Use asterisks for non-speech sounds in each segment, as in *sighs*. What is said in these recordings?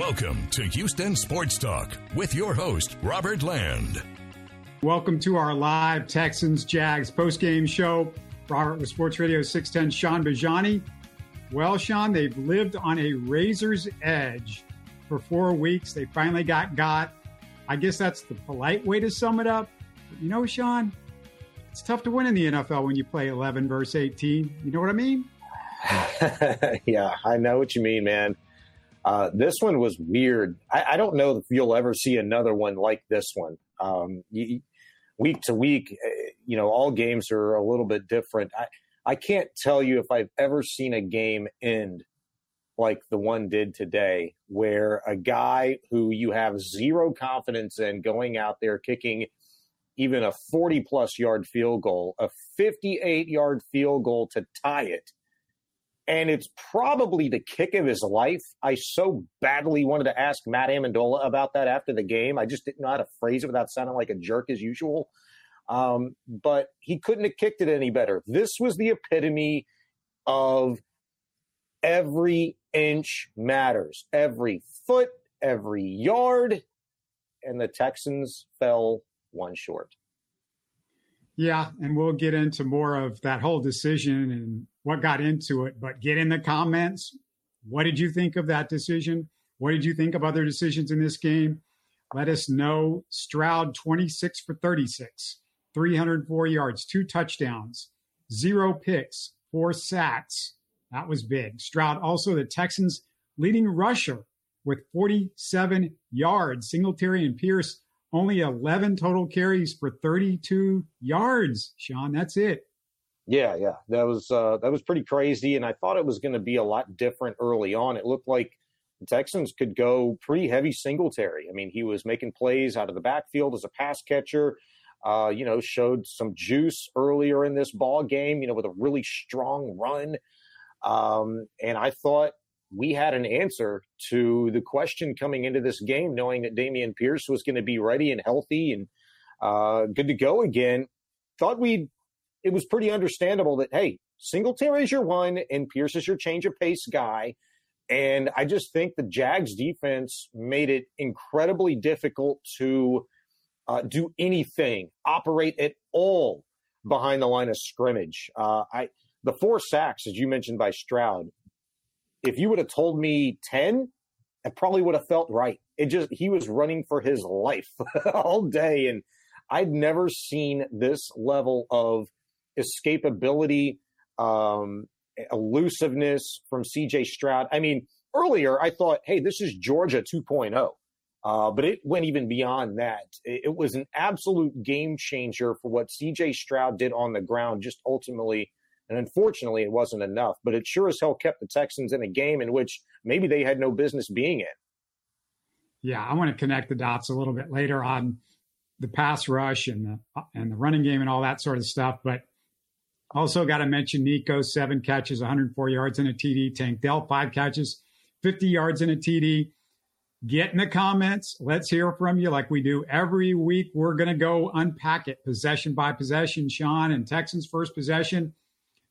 Welcome to Houston Sports Talk with your host, Robert Land. Welcome to our live Texans Jags postgame show. Robert with Sports Radio 610, Shaun Bijani. Well, Shaun, they've lived on a razor's edge for four weeks. They finally got got. I guess that's the polite way to sum it up. But you know, Shaun, it's tough to win in the NFL when you play 11 versus 18. You know what I mean? *laughs* yeah, I know what you mean, man. Uh, this one was weird. I, I, don't know if you'll ever see another one like this one. Um, you, week to week, eh, you know, all games are a little bit different. I, I can't tell you if I've ever seen a game end like the one did today, where a guy who you have zero confidence in going out there kicking even a 40 plus yard field goal, a 58 yard field goal to tie it and it's probably the kick of his life. I so badly wanted to ask Matt Ammendola about that after the game. I just didn't know how to phrase it without sounding like a jerk as usual. Um, but he couldn't have kicked it any better. This was the epitome of every inch matters, every foot, every yard, and the Texans fell one short. Yeah, and we'll get into more of that whole decision and what got into it, but get in the comments. What did you think of that decision? What did you think of other decisions in this game? Let us know. Stroud, 26 for 36, 304 yards, two touchdowns, zero picks, four sacks. That was big. Stroud, also the Texans' leading rusher with 47 yards. Singletary and Pierce, only 11 total carries for 32 yards. Shaun, that's it. Yeah, yeah, that was uh, that was pretty crazy, and I thought it was going to be a lot different early on. It looked like the Texans could go pretty heavy Singletary. I mean, he was making plays out of the backfield as a pass catcher. Uh, you know, showed some juice earlier in this ball game. You know, with a really strong run, um, and I thought we had an answer to the question coming into this game, knowing that Dameon Pierce was going to be ready and healthy and uh, good to go again. Thought we'd it was pretty understandable that, hey, Singletary is your one and Pierce is your change of pace guy. And I just think the Jags defense made it incredibly difficult to uh, do anything, operate at all behind the line of scrimmage. Uh, I the four sacks, as you mentioned by Stroud. If you would have told me ten, I probably would have felt right. It just he was running for his life *laughs* all day, and I'd never seen this level of escapability, um, elusiveness from CJ Stroud. I mean, earlier I thought, hey, this is Georgia 2.0. Uh, but it went even beyond that. It, it, was an absolute game changer for what CJ Stroud did on the ground, just ultimately. And unfortunately, it wasn't enough. But it sure as hell kept the Texans in a game in which maybe they had no business being in. Yeah, I want to connect the dots a little bit later on the pass rush and the and the running game and all that sort of stuff. But also got to mention Nico, seven catches, 104 yards in a TD. Tank Dell, five catches, 50 yards in a TD. Get in the comments. Let's hear from you like we do every week. We're going to go unpack it possession by possession. Shaun and Texans first possession.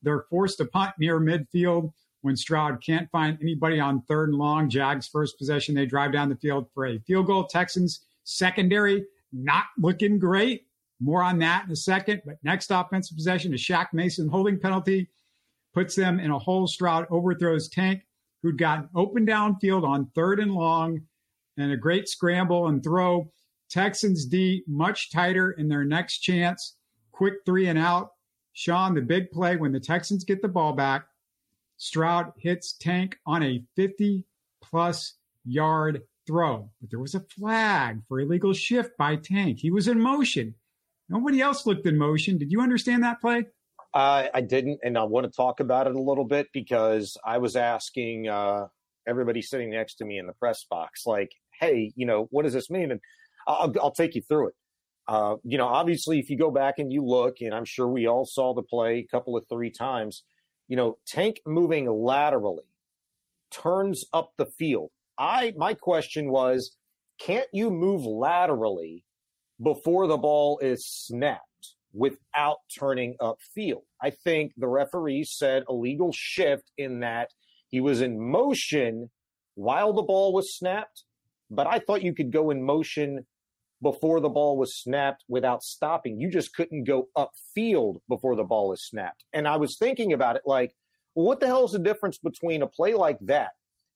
They're forced to punt near midfield when Stroud can't find anybody on third and long. Jags first possession. They drive down the field for a field goal. Texans secondary not looking great. More on that in a second. But next offensive possession, a Shaq Mason holding penalty puts them in a hole. Stroud overthrows Tank, who'd gotten open downfield on third and long, and a great scramble and throw. Texans D much tighter in their next chance. Quick three and out. Shaun, the big play when the Texans get the ball back. Stroud hits Tank on a 50 plus yard throw, but there was a flag for illegal shift by Tank. He was in motion. Nobody else looked in motion. Did you understand that play? Uh, I didn't, and I want to talk about it a little bit because I was asking uh, everybody sitting next to me in the press box, like, "Hey, you know, what does this mean?" And I'll, I'll take you through it. Uh, you know, obviously, if you go back and you look, and I'm sure we all saw the play a couple of three times. You know, Tank moving laterally turns up the field. I my question was, can't you move laterally before the ball is snapped without turning up field? I think the referee said illegal shift in that he was in motion while the ball was snapped, but I thought you could go in motion before the ball was snapped without stopping. You just couldn't go upfield before the ball is snapped. And I was thinking about it like, what the hell is the difference between a play like that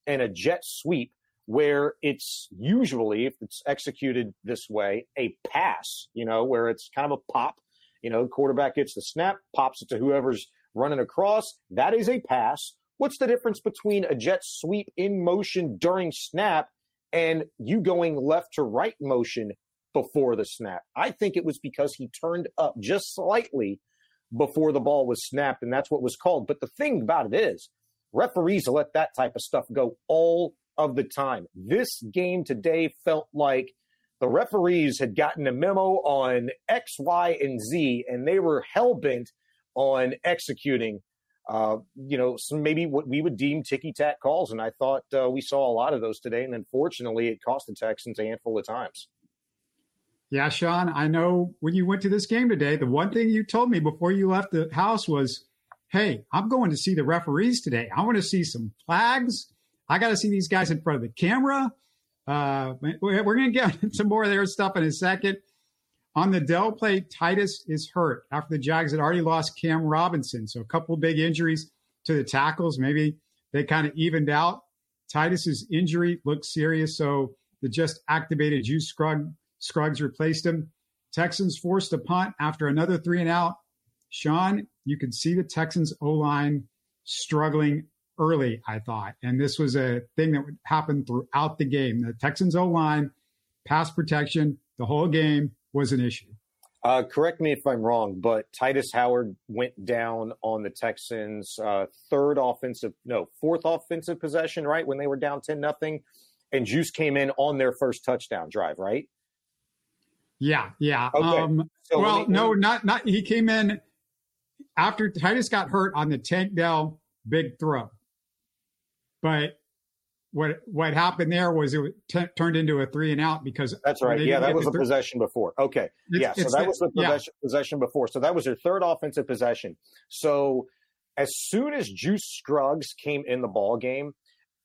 and a jet sweep where it's usually, if it's executed this way, a pass, you know, where it's kind of a pop, you know, quarterback gets the snap, pops it to whoever's running across. That is a pass. What's the difference between a jet sweep in motion during snap and you going left to right motion before the snap? I think it was because he turned up just slightly before the ball was snapped, and that's what was called. But the thing about it is, referees let that type of stuff go all of the time. This game today felt like the referees had gotten a memo on X, Y, and Z, and they were hell bent on executing, uh, you know, some maybe what we would deem ticky tack calls. And I thought uh, we saw a lot of those today. And unfortunately, it cost the Texans a handful of times. Yeah, Shaun, I know when you went to this game today, the one thing you told me before you left the house was, hey, I'm going to see the referees today. I want to see some flags. I got to see these guys in front of the camera. Uh, we're going to get *laughs* some more of their stuff in a second. On the Dell play, Tytus is hurt after the Jags had already lost Cam Robinson. So a couple big injuries to the tackles. Maybe they kind of evened out. Tytus's injury looks serious. So the just activated Juice Scruggs, Scruggs replaced him. Texans forced a punt after another three and out. Shaun, you could see the Texans O line struggling early, I thought. And this was a thing that would happen throughout the game. The Texans O line, pass protection, the whole game was an issue. Uh, correct me if I'm wrong, but Tytus Howard went down on the Texans' uh, third offensive, no, fourth offensive possession, right when they were down ten nothing, and Juice came in on their first touchdown drive, right? Yeah, yeah. Okay. Um, so well, no, not not. He came in after Tytus got hurt on the Tank Dell big throw, but what what happened there was it t- turned into a three and out because that's right. Yeah, that was a th- possession before. Okay, it's, yeah, so that was the possession, yeah. possession before. So that was their third offensive possession. So as soon as Juice Scruggs came in the ball game,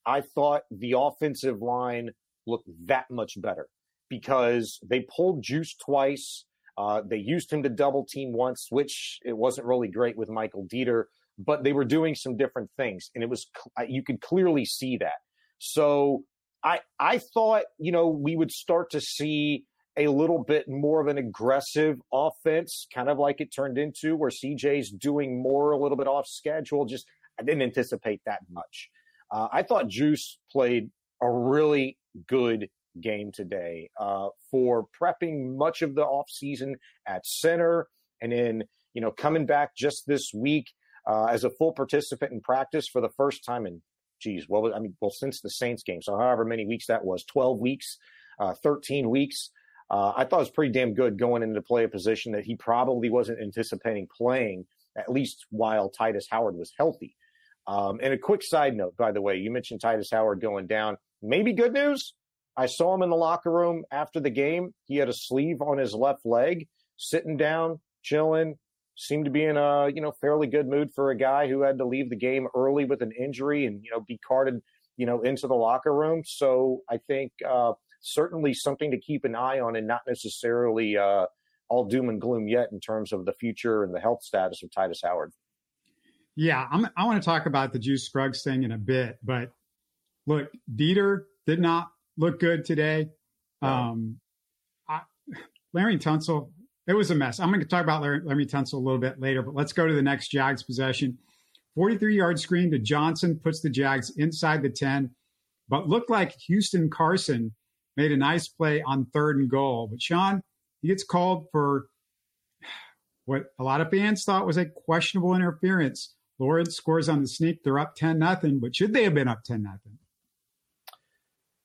I thought the offensive line looked that much better because they pulled Juice twice. Uh, they used him to double team once, which it wasn't really great with Michael Deiter, but they were doing some different things, and it was you could clearly see that. So I I thought, you know, we would start to see a little bit more of an aggressive offense, kind of like it turned into, where CJ's doing more a little bit off schedule. Just I didn't anticipate that much. Uh, I thought Juice played a really good game today uh, for prepping much of the offseason at center and then, you know, coming back just this week uh, as a full participant in practice for the first time in geez, well, I mean, well, since the Saints game, so however many weeks that was, 12 weeks, uh, 13 weeks. Uh, I thought it was pretty damn good going into play a position that he probably wasn't anticipating playing, at least while Tytus Howard was healthy. Um, and a quick side note, by the way, you mentioned Tytus Howard going down. Maybe good news. I saw him in the locker room after the game. He had a sleeve on his left leg, sitting down, chilling, seemed to be in a you know fairly good mood for a guy who had to leave the game early with an injury and you know be carted you know into the locker room. So I think uh, certainly something to keep an eye on, and not necessarily uh, all doom and gloom yet in terms of the future and the health status of Tytus Howard. Yeah, I'm, i want to talk about the Juice Scruggs thing in a bit, but look, Deiter did not look good today. Um, I, Larry Tunsil it was a mess. I'm going to talk about Larry, Larry Tunsil a little bit later, but let's go to the next Jags possession. 43 yard screen to Johnson puts the Jags inside the 10, but looked like Houston Carson made a nice play on third and goal. But Shaun, he gets called for what a lot of fans thought was a questionable interference. Lawrence scores on the sneak. They're up 10 nothing, but should they have been up 10 nothing?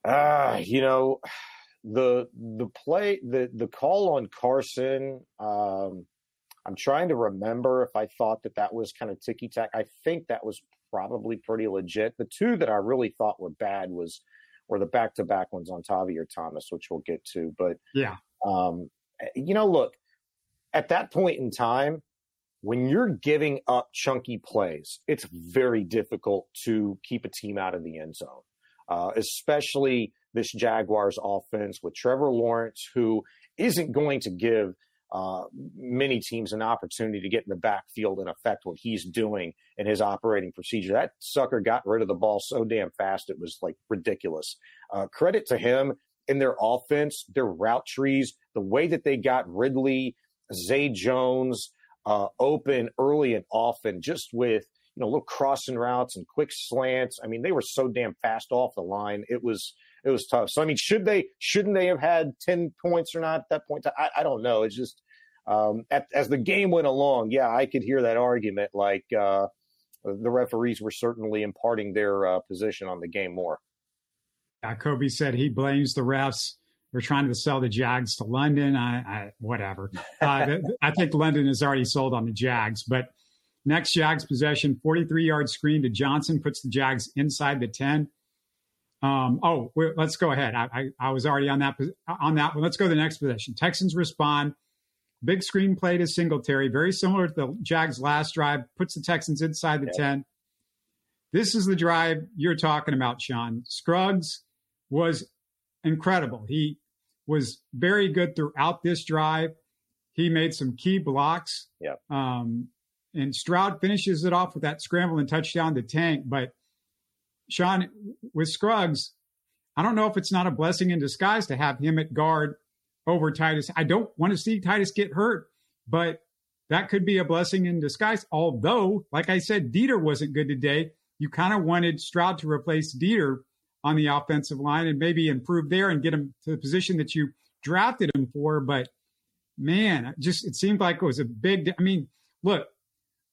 Ah, uh, you know, the the play the the call on Carson. Um, I'm trying to remember if I thought that that was kind of ticky tack. I think that was probably pretty legit. The two that I really thought were bad was were the back to back ones on Tavierre Thomas, which we'll get to. But yeah, um, you know, look at that point in time when you're giving up chunky plays, it's very difficult to keep a team out of the end zone. Uh, especially this Jaguars offense with Trevor Lawrence, who isn't going to give uh, many teams an opportunity to get in the backfield and affect what he's doing in his operating procedure. That sucker got rid of the ball so damn fast, it was like ridiculous. Uh, credit to him in their offense, their route trees, the way that they got Ridley, Zay Jones uh, open early and often, just with you know little crossing routes and quick slants. I mean, they were so damn fast off the line. It was it was tough. So I mean, should they shouldn't they have had ten points or not at that point? I, I don't know. It's just um, at, as the game went along, yeah, I could hear that argument. Like uh, the referees were certainly imparting their uh, position on the game more. Uh, Kobe said he blames the refs. They're trying to sell the Jags to London. I, I whatever. Uh, I think London is already sold on the Jags. But next Jags possession, 43 yard screen to Johnson puts the Jags inside the 10. Um, oh, let's go ahead. I, I, I, was already on that on that one. Let's go to the next possession. Texans respond. Big screen play to Singletary, very similar to the Jags' last drive, puts the Texans inside the yeah. 10. This is the drive you're talking about, Shaun. Scruggs was incredible. He was very good throughout this drive. He made some key blocks. Yeah. Um, and Stroud finishes it off with that scramble and touchdown to Tank. But Shaun, with Scruggs, I don't know if it's not a blessing in disguise to have him at guard over Tytus. I don't want to see Tytus get hurt, but that could be a blessing in disguise. Although, like I said, Deiter wasn't good today. You kind of wanted Stroud to replace Deiter on the offensive line and maybe improve there and get him to the position that you drafted him for. But man, just it seemed like it was a big. I mean, look,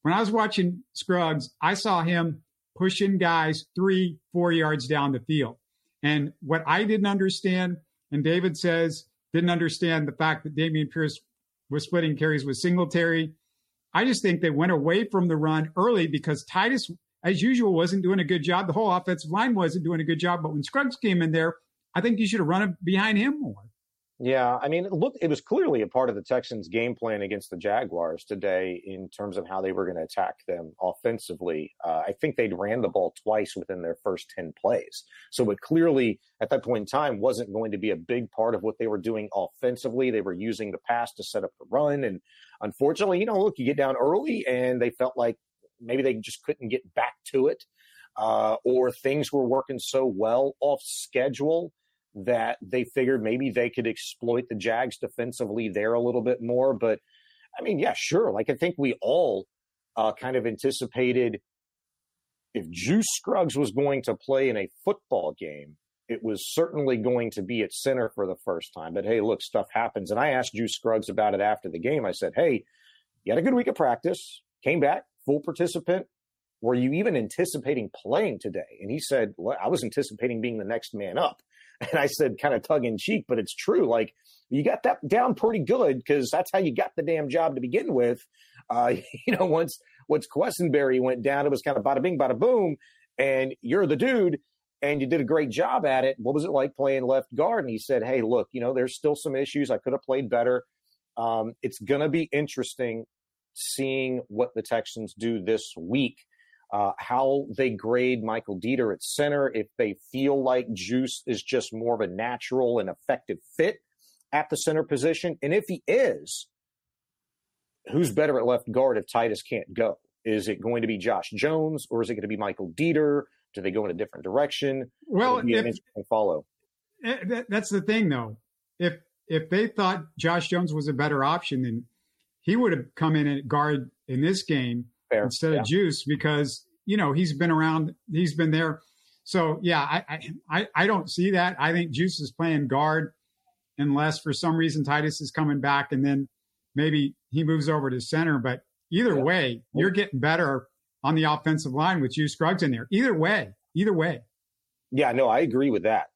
when I was watching Scruggs, I saw him pushing guys three, four yards down the field. And what I didn't understand, and David says didn't understand the fact that Dameon Pierce was splitting carries with Singletary. I just think they went away from the run early because Tytus as usual, wasn't doing a good job. The whole offensive line wasn't doing a good job. But when Scruggs came in there, I think you should have run behind him more. Yeah, I mean, look, it was clearly a part of the Texans' game plan against the Jaguars today in terms of how they were going to attack them offensively. Uh, I think they'd ran the ball twice within their first 10 plays. So it clearly, at that point in time, wasn't going to be a big part of what they were doing offensively. They were using the pass to set up the run. And unfortunately, you know, look, you get down early and they felt like maybe they just couldn't get back to it, uh, or things were working so well off schedule that they figured maybe they could exploit the Jags defensively there a little bit more. But I mean, yeah, sure. Like I think we all uh, kind of anticipated if Juice Scruggs was going to play in a football game, it was certainly going to be at center for the first time. But hey, look, stuff happens. And I asked Juice Scruggs about it after the game. I said, hey, you had a good week of practice, came back, full participant? Were you even anticipating playing today? And he said, well, I was anticipating being the next man up. And I said, kind of tongue in cheek, but it's true. Like, you got that down pretty good because that's how you got the damn job to begin with. Uh, *laughs* you know, once once Quessenberry went down, it was kind of bada bing, bada boom, and you're the dude, and you did a great job at it. What was it like playing left guard? And he said, Hey, look, you know, there's still some issues. I could have played better. Um, it's to be interesting seeing what the Texans do this week. Uh, how they grade Michael Deiter at center, if they feel like Juice is just more of a natural and effective fit at the center position. And if he is, who's better at left guard if Tytus can't go? Is it going to be Josh Jones or is it going to be Michael Deiter? Do they go in a different direction? Well, if, follow. Eh, that's the thing, though. If if they thought Josh Jones was a better option, then he would have come in at guard in this game Fair. instead yeah. of Juice because you know he's been around, he's been there. So yeah, I, I I don't see that. I think Juice is playing guard unless for some reason Tytus is coming back and then maybe he moves over to center. But either yeah. way, you're getting better on the offensive line with Juice Scruggs in there. Either way, either way. Yeah, no, I agree with that.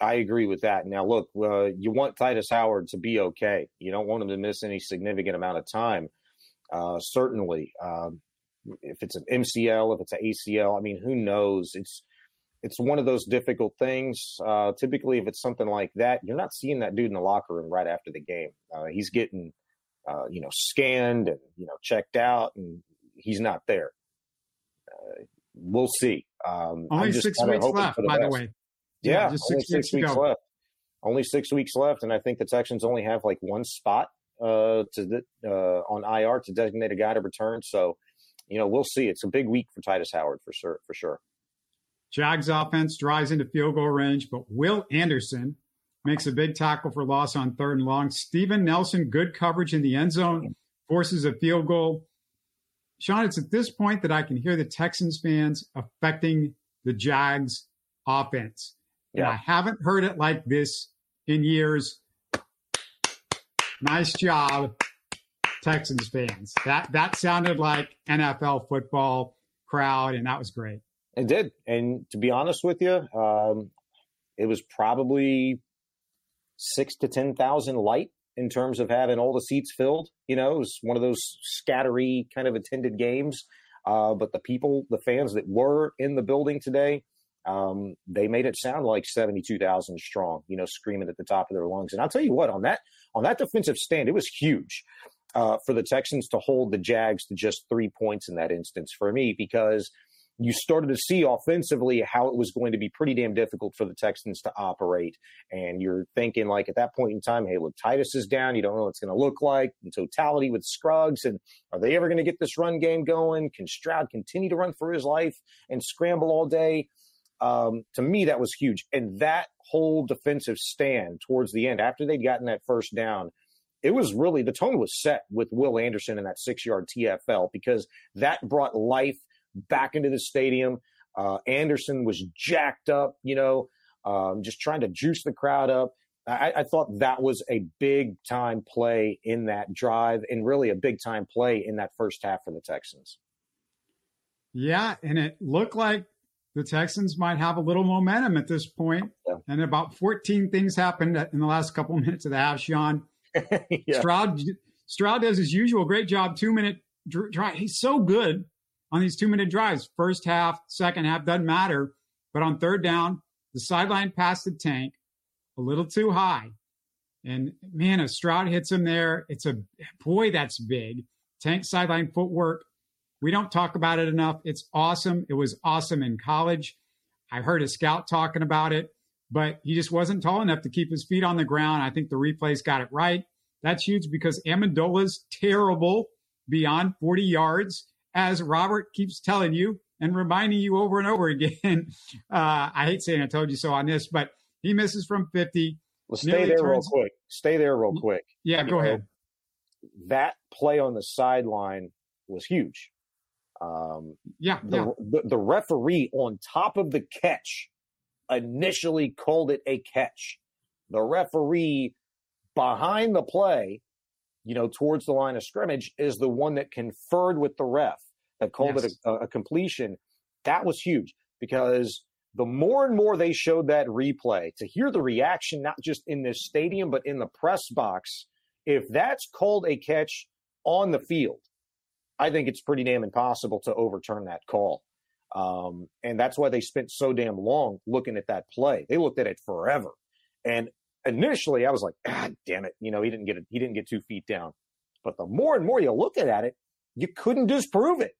I agree with that. Now, look, uh, you want Tytus Howard to be okay. You don't want him to miss any significant amount of time. Uh, certainly, um, if it's an MCL, if it's an ACL, I mean, who knows? It's it's one of those difficult things. Uh, typically, if it's something like that, you're not seeing that dude in the locker room right after the game. Uh, he's getting, uh, you know, scanned and you know checked out, and he's not there. Uh, we'll see. Um, Only six weeks left, by best. the way. Yeah, yeah just six, six weeks, weeks left. Only six weeks left, and I think the Texans only have like one spot uh, to the, uh, on IR to designate a guy to return. So, you know, we'll see. It's a big week for Tytus Howard for sure. For sure. Jags offense drives into field goal range, but Will Anderson makes a big tackle for loss on third and long. Steven Nelson, good coverage in the end zone, forces a field goal. Shaun, it's at this point that I can hear the Texans fans affecting the Jags offense. Yeah. And I haven't heard it like this in years. Nice job, Texans fans. That that sounded like NFL football crowd, and that was great. It did, and to be honest with you, um, it was probably six to ten thousand light in terms of having all the seats filled. You know, it was one of those scattery kind of attended games. Uh, but the people, the fans that were in the building today, um, they made it sound like 72,000 strong, you know, screaming at the top of their lungs. And I'll tell you what, on that, on that defensive stand, it was huge, uh, for the Texans to hold the Jags to just three points in that instance for me, because you started to see offensively how it was going to be pretty damn difficult for the Texans to operate. And you're thinking, like, at that point in time, hey, look, Tytus is down. You don't know what it's going to look like in totality with Scruggs. And are they ever going to get this run game going? Can Stroud continue to run for his life and scramble all day? Um, to me, that was huge. And that whole defensive stand towards the end, after they'd gotten that first down, it was really the tone was set with Will Anderson in that six yard TFL because that brought life back into the stadium. Uh, Anderson was jacked up, you know, um, just trying to juice the crowd up. I, I, thought that was a big time play in that drive and really a big time play in that first half for the Texans. Yeah, and it looked like the Texans might have a little momentum at this point. Yeah. And about 14 things happened in the last couple of minutes of the half, Shaun. *laughs* yeah. Stroud Stroud does his usual great job, two minute drive. He's so good on these two minute drives. First half, second half, doesn't matter. But on third down, the sideline passed the tank a little too high. And man, if Stroud hits him there, it's a boy, that's big. Tank sideline footwork. We don't talk about it enough. It's awesome. It was awesome in college. I heard a scout talking about it, but he just wasn't tall enough to keep his feet on the ground. I think the replays got it right. That's huge because Ammendola's terrible beyond 40 yards as Robert keeps telling you and reminding you over and over again. *laughs* Uh, I hate saying I told you so on this, but he misses from 50. Well, stay there turns... real quick. Stay there real quick. Yeah, you go know, ahead. That play on the sideline was huge. Um, yeah, the, yeah. The, the referee on top of the catch initially called it a catch. The referee behind the play you know, towards the line of scrimmage is the one that conferred with the ref that called yes. it a, a completion. That was huge because the more and more they showed that replay, to hear the reaction, not just in this stadium, but in the press box, if that's called a catch on the field, I think it's pretty damn impossible to overturn that call. Um, and that's why they spent so damn long looking at that play. They looked at it forever. And initially I was like, ah, damn it, you know, he didn't get it, he didn't get two feet down. But the more and more you look at it, you couldn't disprove it.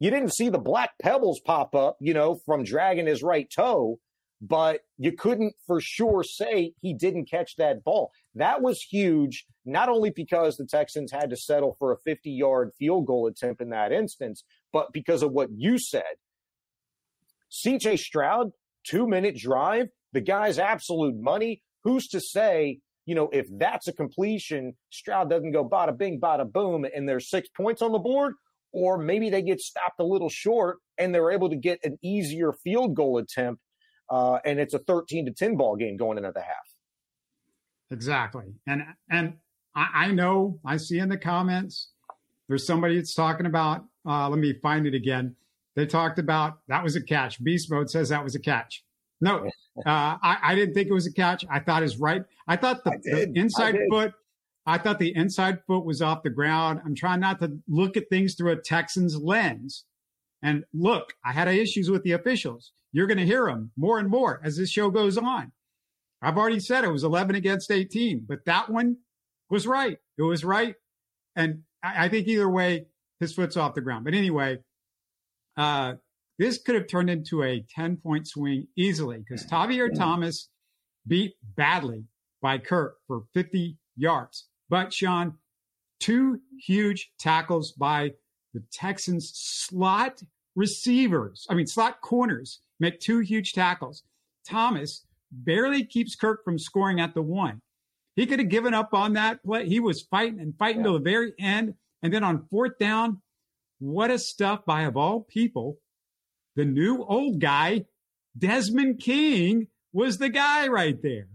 You didn't see the black pebbles pop up, you know, from dragging his right toe, but you couldn't for sure say he didn't catch that ball. That was huge, not only because the Texans had to settle for a 50 yard field goal attempt in that instance, but because of what you said. CJ Stroud, two minute drive, the guy's absolute money who's to say, you know, if that's a completion, Stroud doesn't go bada bing, bada boom, and there's six points on the board, or maybe they get stopped a little short and they're able to get an easier field goal attempt, uh, and it's a 13 to 10 ball game going into the half. Exactly, and and I, I know I see in the comments there's somebody that's talking about. Uh, let me find it again. They talked about that was a catch. Beast mode says that was a catch. No, *laughs* uh, I, I, didn't think it was a catch. I thought his right. I thought the, I the inside I foot. I thought the inside foot was off the ground. I'm trying not to look at things through a Texans lens. And look, I had issues with the officials. You're going to hear them more and more as this show goes on. I've already said it was 11 against 18, but that one was right. It was right. And I, I think either way, his foot's off the ground. But anyway, uh, this could have turned into a 10 point swing easily because Tavierre Thomas beat badly by Kirk for 50 yards. But Shaun, two huge tackles by the Texans slot receivers, I mean, slot corners make two huge tackles. Thomas barely keeps Kirk from scoring at the one. He could have given up on that play. He was fighting and fighting yeah. to the very end. And then on fourth down, what a stuff by, of all people, the new old guy, Desmond King, was the guy right there.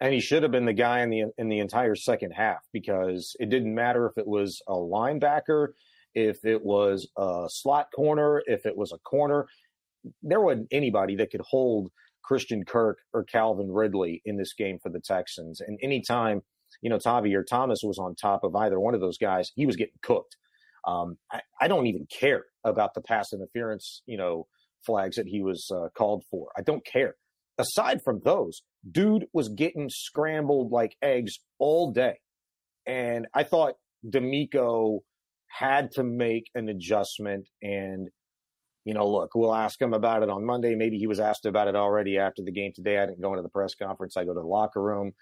And he should have been the guy in the in the entire second half because it didn't matter if it was a linebacker, if it was a slot corner, if it was a corner. There wasn't anybody that could hold Christian Kirk or Calvin Ridley in this game for the Texans. And anytime, you know, Tavierre Thomas was on top of either one of those guys, he was getting cooked. Um, I, I, don't even care about the pass interference, you know, flags that he was uh, called for. I don't care. Aside from those, dude was getting scrambled like eggs all day. And I thought DeMeco had to make an adjustment. And, you know, look, we'll ask him about it on Monday. Maybe he was asked about it already after the game today. I didn't go into the press conference. I go to the locker room.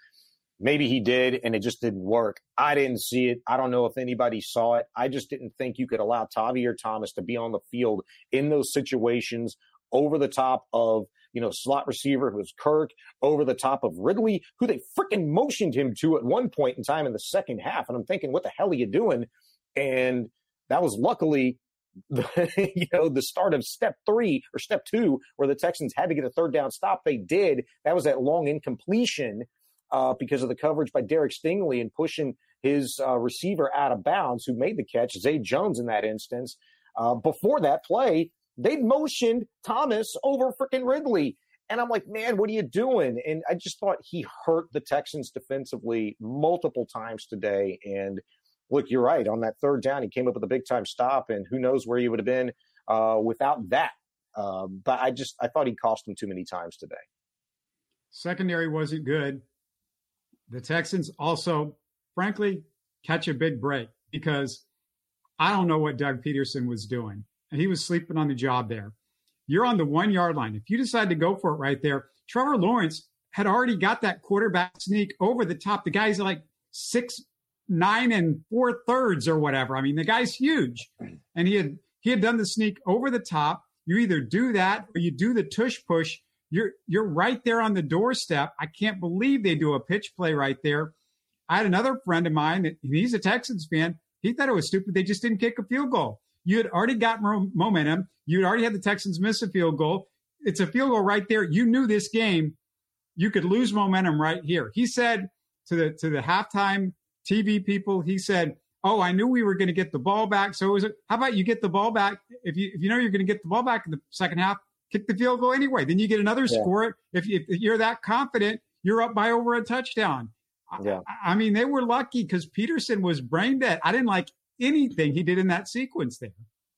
Maybe he did, and it just didn't work. I didn't see it. I don't know if anybody saw it. I just didn't think you could allow Tavierre Thomas to be on the field in those situations over the top of you know, slot receiver who was Kirk over the top of Ridley, who they freaking motioned him to at one point in time in the second half. And I'm thinking, what the hell are you doing? And that was luckily *laughs* the, you know, the start of step three or step two, where the Texans had to get a third down stop. They did. That was that long incompletion uh, because of the coverage by Derek Stingley and pushing his uh, receiver out of bounds, who made the catch, Zay Jones in that instance. Uh, before that play, they motioned Thomas over freaking Ridley. And I'm like, man, what are you doing? And I just thought he hurt the Texans defensively multiple times today. And look, you're right. On that third down, he came up with a big time stop, and who knows where he would have been uh, without that. Um, but I just I thought he cost him too many times today. Secondary wasn't good. The Texans also, frankly, catch a big break because I don't know what Doug Pederson was doing and he was sleeping on the job there. You're on the one yard line. If you decide to go for it right there, Trevor Lawrence had already got that quarterback sneak over the top. The guy's like six, nine and four thirds or whatever. I mean, the guy's huge. And he had he had done the sneak over the top. You either do that or you do the tush push. You're you're right there on the doorstep. I can't believe they do a pitch play right there. I had another friend of mine he's a Texans fan. He thought it was stupid. They just didn't kick a field goal. You had already got momentum. You'd already had the Texans miss a field goal. It's a field goal right there. You knew this game. You could lose momentum right here. He said to the to the halftime TV people, he said, "Oh, I knew we were going to get the ball back. So was? How about you get the ball back? If you if you know you're going to get the ball back in the second half, kick the field goal anyway. Then you get another yeah. score. If, if you're that confident, you're up by over a touchdown. Yeah. I, I mean, they were lucky because Pederson was brain dead. I didn't like anything he did in that sequence there.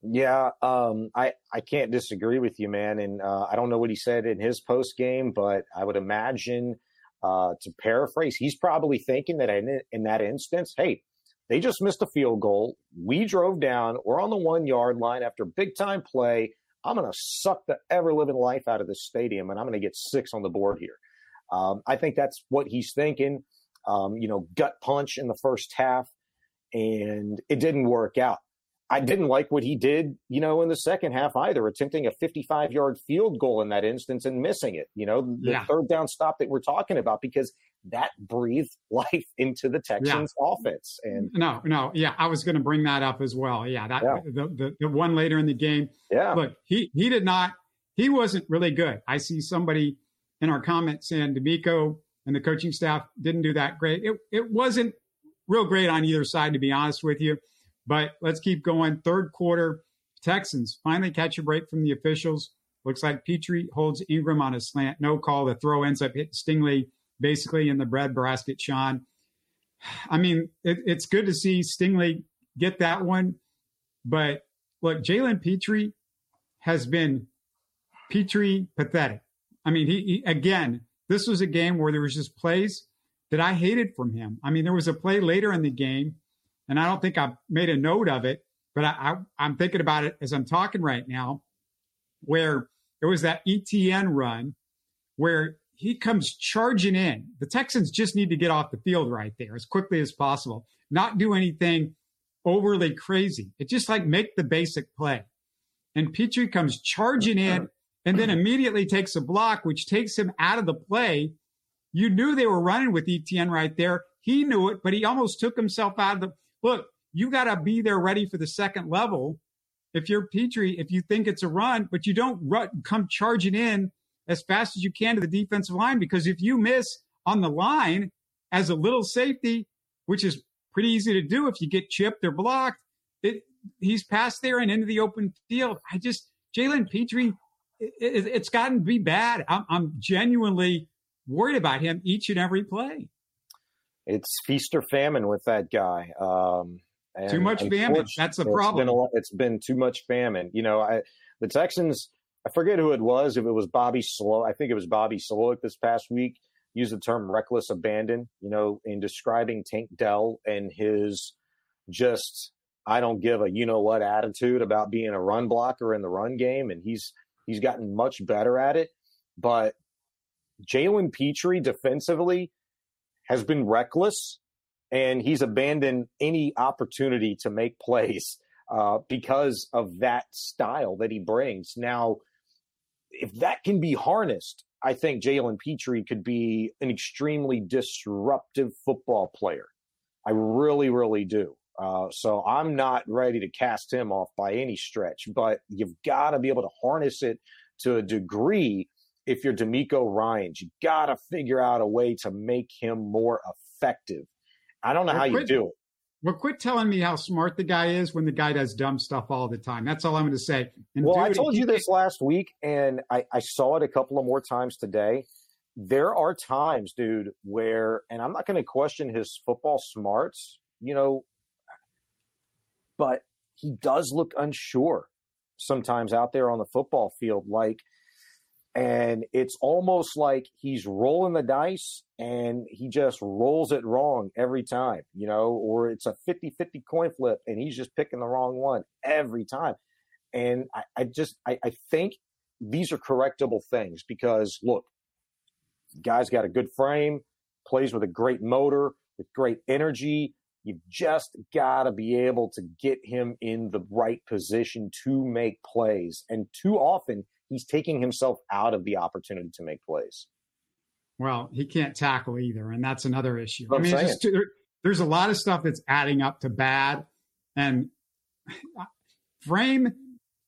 Yeah, um, I I can't disagree with you, man. And uh, I don't know what he said in his post game, but I would imagine uh, to paraphrase, he's probably thinking that in, in that instance, hey, they just missed a field goal. We drove down. We're on the one yard line after big time play. I'm going to suck the ever living life out of this stadium, and I'm going to get six on the board here. Um, I think that's what he's thinking. Um, you know, gut punch in the first half and it didn't work out. I didn't like what he did, you know, in the second half either, attempting a 55 yard field goal in that instance and missing it, you know, the yeah. third down stop that we're talking about, because that breathed *laughs* life into the Texans yeah. offense. And no, no, yeah, I was going to bring that up as well. Yeah, that yeah. The, the, the one later in the game. Yeah, look, he he did not, he wasn't really good. I see somebody in our comments saying DeMeco and the coaching staff didn't do that great. It it wasn't real great on either side, to be honest with you. But let's keep going. Third quarter, Texans finally catch a break from the officials. Looks like Pitre holds Ingram on a slant, no call. The throw ends up hitting Stingley basically in the bread basket, Shaun. I mean, it, it's good to see Stingley get that one. But look, Jalen Pitre has been Pitre pathetic. I mean, he, he again, this was a game where there was just plays that I hated from him. I mean, there was a play later in the game, and I don't think I made a note of it, but I, I, I'm thinking about it as I'm talking right now. where it was that ETN run where he comes charging in. The Texans just need to get off the field right there as quickly as possible, not do anything overly crazy. It just like make the basic play. And Pitre comes charging in and then immediately takes a block, which takes him out of the play. You knew they were running with ETN right there. He knew it, but he almost took himself out of the look. You got to be there ready for the second level. If you're Pitre, if you think it's a run, but you don't run, come charging in as fast as you can to the defensive line because if you miss on the line as a little safety, which is pretty easy to do if you get chipped or blocked, it, he's passed there and into the open field. I just Jalen Pitre, it, it, it's gotten to be bad. I'm, I'm genuinely worried about him each and every play. It's feast or famine with that guy. Um, too much famine. That's the problem. It's been, it's been too much famine. You know, I, the Texans I forget who it was. If it was Bobby Slow, I think it was Bobby Slowik this past week used the term reckless abandon, you know, in describing Tank Dell and his just I don't give a you know what attitude about being a run blocker in the run game, and he's he's gotten much better at it. But Jalen Pitre defensively has been reckless, and he's abandoned any opportunity to make plays uh, because of that style that he brings. Now, if that can be harnessed, I think Jalen Pitre could be an extremely disruptive football player. I really, really do. Uh, so I'm not ready to cast him off by any stretch, but you've got to be able to harness it to a degree. If you're DeMeco Ryans, you got to figure out a way to make him more effective. I don't know how you do it. Well, quit telling me how smart the guy is when the guy does dumb stuff all the time. That's all I'm going to say. And well, dude, I told you this last week, and I, I saw it a couple of more times today. There are times, dude, where, and I'm not going to question his football smarts, you know, but he does look unsure sometimes out there on the football field. Like, and it's almost like he's rolling the dice and he just rolls it wrong every time, you know, or it's a 50 50 coin flip and he's just picking the wrong one every time. And I, I just, I, I think these are correctable things because look, guy's got a good frame, plays with a great motor, with great energy. You've just got to be able to get him in the right position to make plays. And too often, he's taking himself out of the opportunity to make plays. Well, he can't tackle either, and that's another issue. I mean, just, there's a lot of stuff that's adding up to bad, and *sighs* frame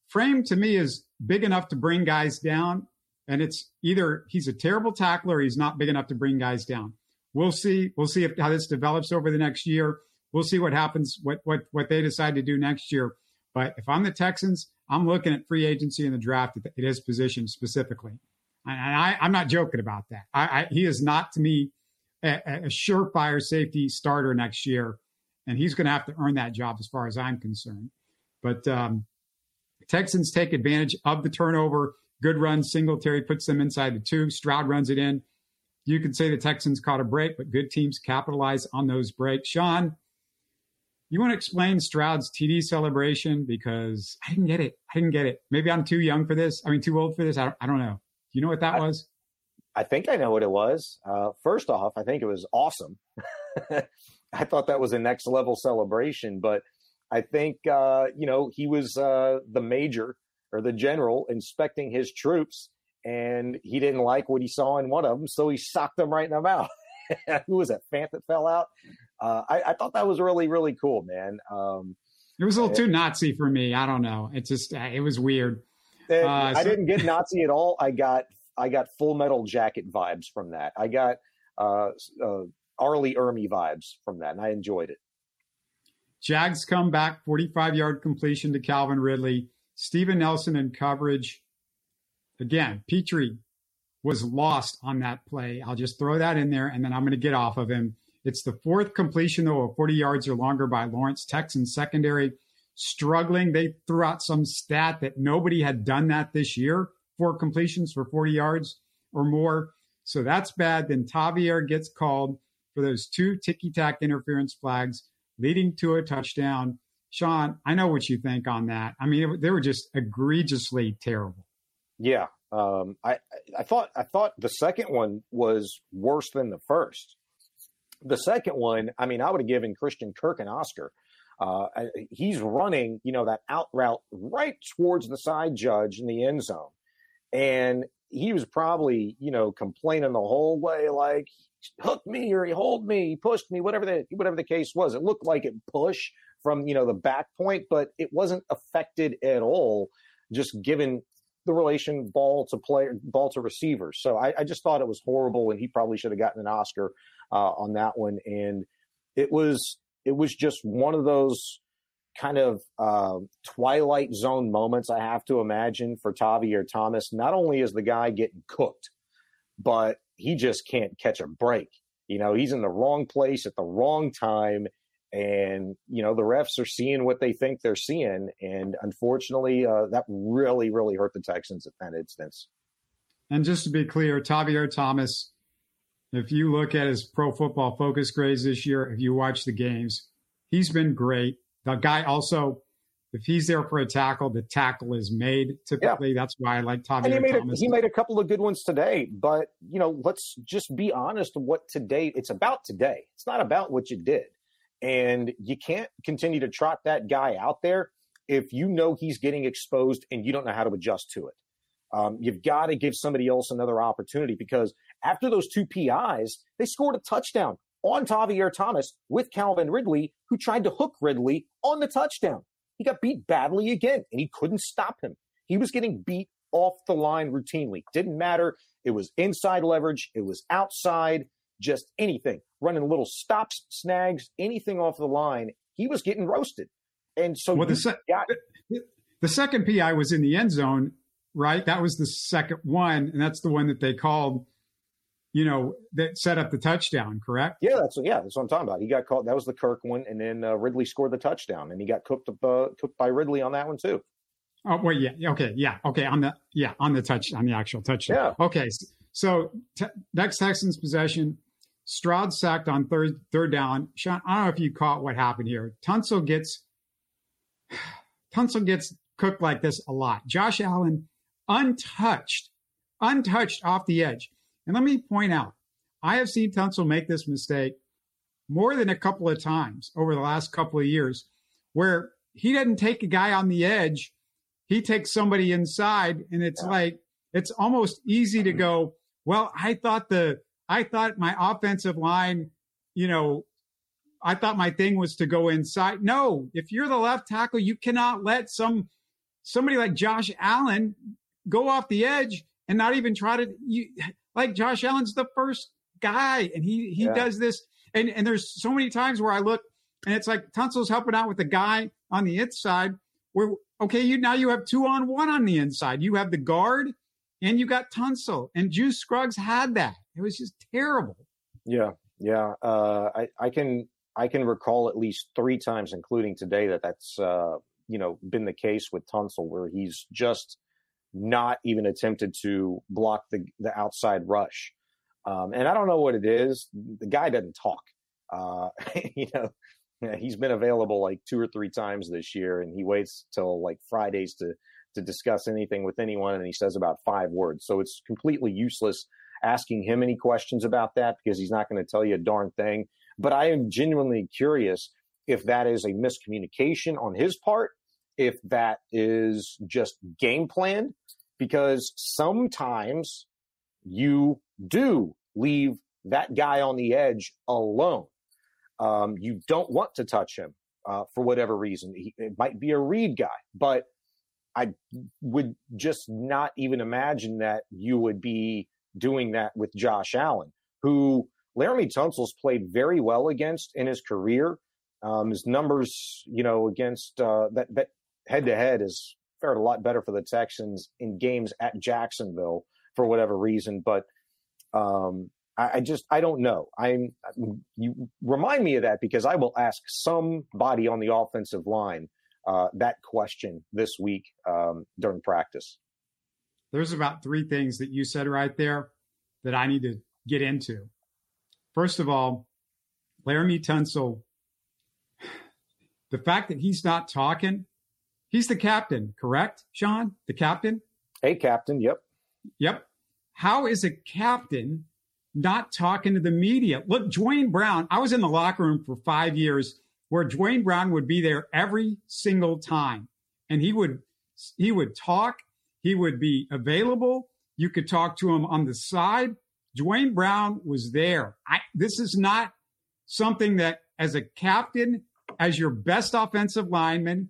frame to me is big enough to bring guys down, and it's either he's a terrible tackler or he's not big enough to bring guys down. We'll see. We'll see if how this develops over the next year. We'll see what happens, what what what they decide to do next year. But if I'm the Texans, I'm looking at free agency in the draft at his position specifically. And I, am not joking about that. I, I, he is not, to me, a, a surefire safety starter next year. And he's going to have to earn that job as far as I'm concerned. But um, Texans take advantage of the turnover. Good run. Singletary puts them inside the two. Stroud runs it in. You could say the Texans caught a break, but good teams capitalize on those breaks. Shaun, you want to explain Stroud's TD celebration because I didn't get it. I didn't get it. Maybe I'm too young for this. I mean, too old for this. I don't, I don't know. You know what that I, was? I think I know what it was. Uh, first off, I think it was awesome. *laughs* I thought that was a next level celebration, but I think uh, you know he was uh, the major or the general inspecting his troops, and he didn't like what he saw in one of them, so he socked them right in the mouth. *laughs* Who was that? Fant that fell out uh, I, I, thought that was really really cool, man. Um, it was a little too Nazi for me. I don't know. It just uh, it was weird. Uh, I didn't get Nazi at all. I got I got Full Metal Jacket vibes from that. I got uh, uh, R. Lee Ermey vibes from that, and I enjoyed it. Jags come back, 45 yard completion to Calvin Ridley. Steven Nelson in coverage. Again, Pitre was lost on that play. I'll just throw that in there, and then I'm going to get off of him. It's the fourth completion, though, of 40 yards or longer by Lawrence. Texans secondary struggling. They threw out some stat that nobody had done that this year, for completions for 40 yards or more. So that's bad. Then Tavierre gets called for those two ticky tack interference flags leading to a touchdown. Shaun, I know what you think on that. I mean, they were just egregiously terrible. Yeah, um, I I thought I thought the second one was worse than the first. The second one, I mean, I would have given Christian Kirk an Oscar. Uh, he's running, you know, that out route right towards the side judge in the end zone, and he was probably, you know, complaining the whole way, like hook me or he hold me, he pushed me, whatever the whatever the case was. It looked like it push from you know the back point, but it wasn't affected at all. Just given the relation ball to player, ball to receiver. So I, I just thought it was horrible, and he probably should have gotten an Oscar uh, on that one. And it was it was just one of those kind of uh, twilight zone moments I have to imagine for Tavierre Thomas. Not only is the guy getting cooked, but he just can't catch a break. You know, he's in the wrong place at the wrong time. And, you know, the refs are seeing what they think they're seeing. And unfortunately, uh, that really, really hurt the Texans at that instance. And just to be clear, Tavierre Thomas, if you look at his pro football focus grades this year, if you watch the games, he's been great. The guy also if he's there for a tackle, the tackle is made. Typically, yeah. that's why I like Tommy. And he made a, he made a couple of good ones today. But you know, let's just be honest. What today? It's about today. It's not about what you did. And you can't continue to trot that guy out there if you know he's getting exposed and you don't know how to adjust to it. Um, you've got to give somebody else another opportunity because after those two PIs, they scored a touchdown on Tavierre Thomas with Calvin Ridley, who tried to hook Ridley on the touchdown. He got beat badly again, and he couldn't stop him. He was getting beat off the line routinely. Didn't matter. It was inside leverage, it was outside, just anything. Running little stops, snags, anything off the line. He was getting roasted. And so well, the, se- got- the second PI was in the end zone, right? That was the second one, and that's the one that they called you know, that set up the touchdown, correct? Yeah, that's yeah, that's what I'm talking about. He got caught. That was the Kirk one, and then uh, Ridley scored the touchdown, and he got cooked uh, cooked by Ridley on that one too. Oh well, yeah, okay, yeah, okay, on the yeah on the touch on the actual touchdown. Yeah. Okay, so te- next Texans possession, Stroud sacked on third third down. Sean, I don't know if you caught what happened here. Tunsil gets *sighs* Tunsil gets cooked like this a lot. Josh Allen untouched, untouched off the edge. And let me point out, I have seen Tunsil make this mistake more than a couple of times over the last couple of years where he doesn't take a guy on the edge. He takes somebody inside and it's like, it's almost easy to go, well, I thought the, I thought my offensive line, you know, I thought my thing was to go inside. No, if you're the left tackle, you cannot let some, somebody like Josh Allen go off the edge and not even try to, you, like Josh Allen's the first guy, and he he yeah. does this. And and there's so many times where I look, and it's like Tunsil's helping out with the guy on the inside. Where okay, you now you have two on one on the inside. You have the guard, and you got Tunsil, and Juice Scruggs had that. It was just terrible. Yeah, yeah. Uh, I I can I can recall at least three times, including today, that that's uh, you know been the case with Tunsil, where he's just not even attempted to block the, the outside rush. Um, and I don't know what it is. The guy doesn't talk. Uh, *laughs* you know, he's been available like two or three times this year, and he waits till like Fridays to to discuss anything with anyone, and he says about five words. So it's completely useless asking him any questions about that because he's not going to tell you a darn thing. But I am genuinely curious if that is a miscommunication on his part if that is just game planned, because sometimes you do leave that guy on the edge alone. Um, you don't want to touch him uh, for whatever reason. He, it might be a read guy, but I would just not even imagine that you would be doing that with Josh Allen, who Laremy Tunsil's played very well against in his career. Um, his numbers, you know, against uh, that that head to head has fared a lot better for the Texans in games at Jacksonville for whatever reason. But um, I, I, just I don't know. I'm you remind me of that because I will ask somebody on the offensive line uh, that question this week um, during practice. There's about three things that you said right there that I need to get into. First of all, Laremy Tunsil, *sighs* the fact that he's not talking He's the captain, correct, Sean? The captain? Hey, captain. Yep. Yep. How is a captain not talking to the media? Look, Duane Brown, I was in the locker room for five years where Duane Brown would be there every single time. And he would he would talk, he would be available. You could talk to him on the side. Duane Brown was there. I, this is not something that, as a captain, as your best offensive lineman,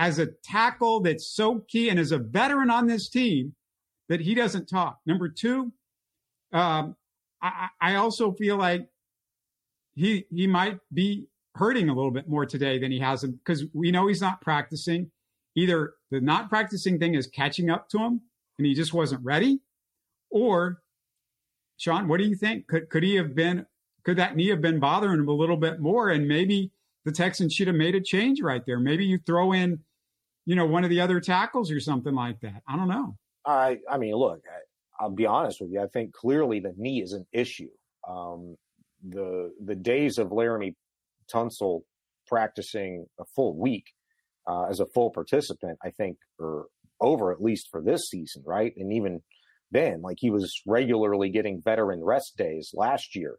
as a tackle that's so key, and as a veteran on this team, that he doesn't talk. Number two, um, I, I also feel like he he might be hurting a little bit more today than he has because we know he's not practicing. Either the not practicing thing is catching up to him and he just wasn't ready, or Sean, what do you think? Could could he have been? Could that knee have been bothering him a little bit more? And maybe the Texans should have made a change right there. Maybe you throw in, you know, one of the other tackles or something like that. I don't know. I I mean, look, I, will be honest with you. I think clearly the knee is an issue. Um, the the days of Laremy Tunsil practicing a full week uh, as a full participant, I think, are over at least for this season, right? And even then, like he was regularly getting veteran rest days last year.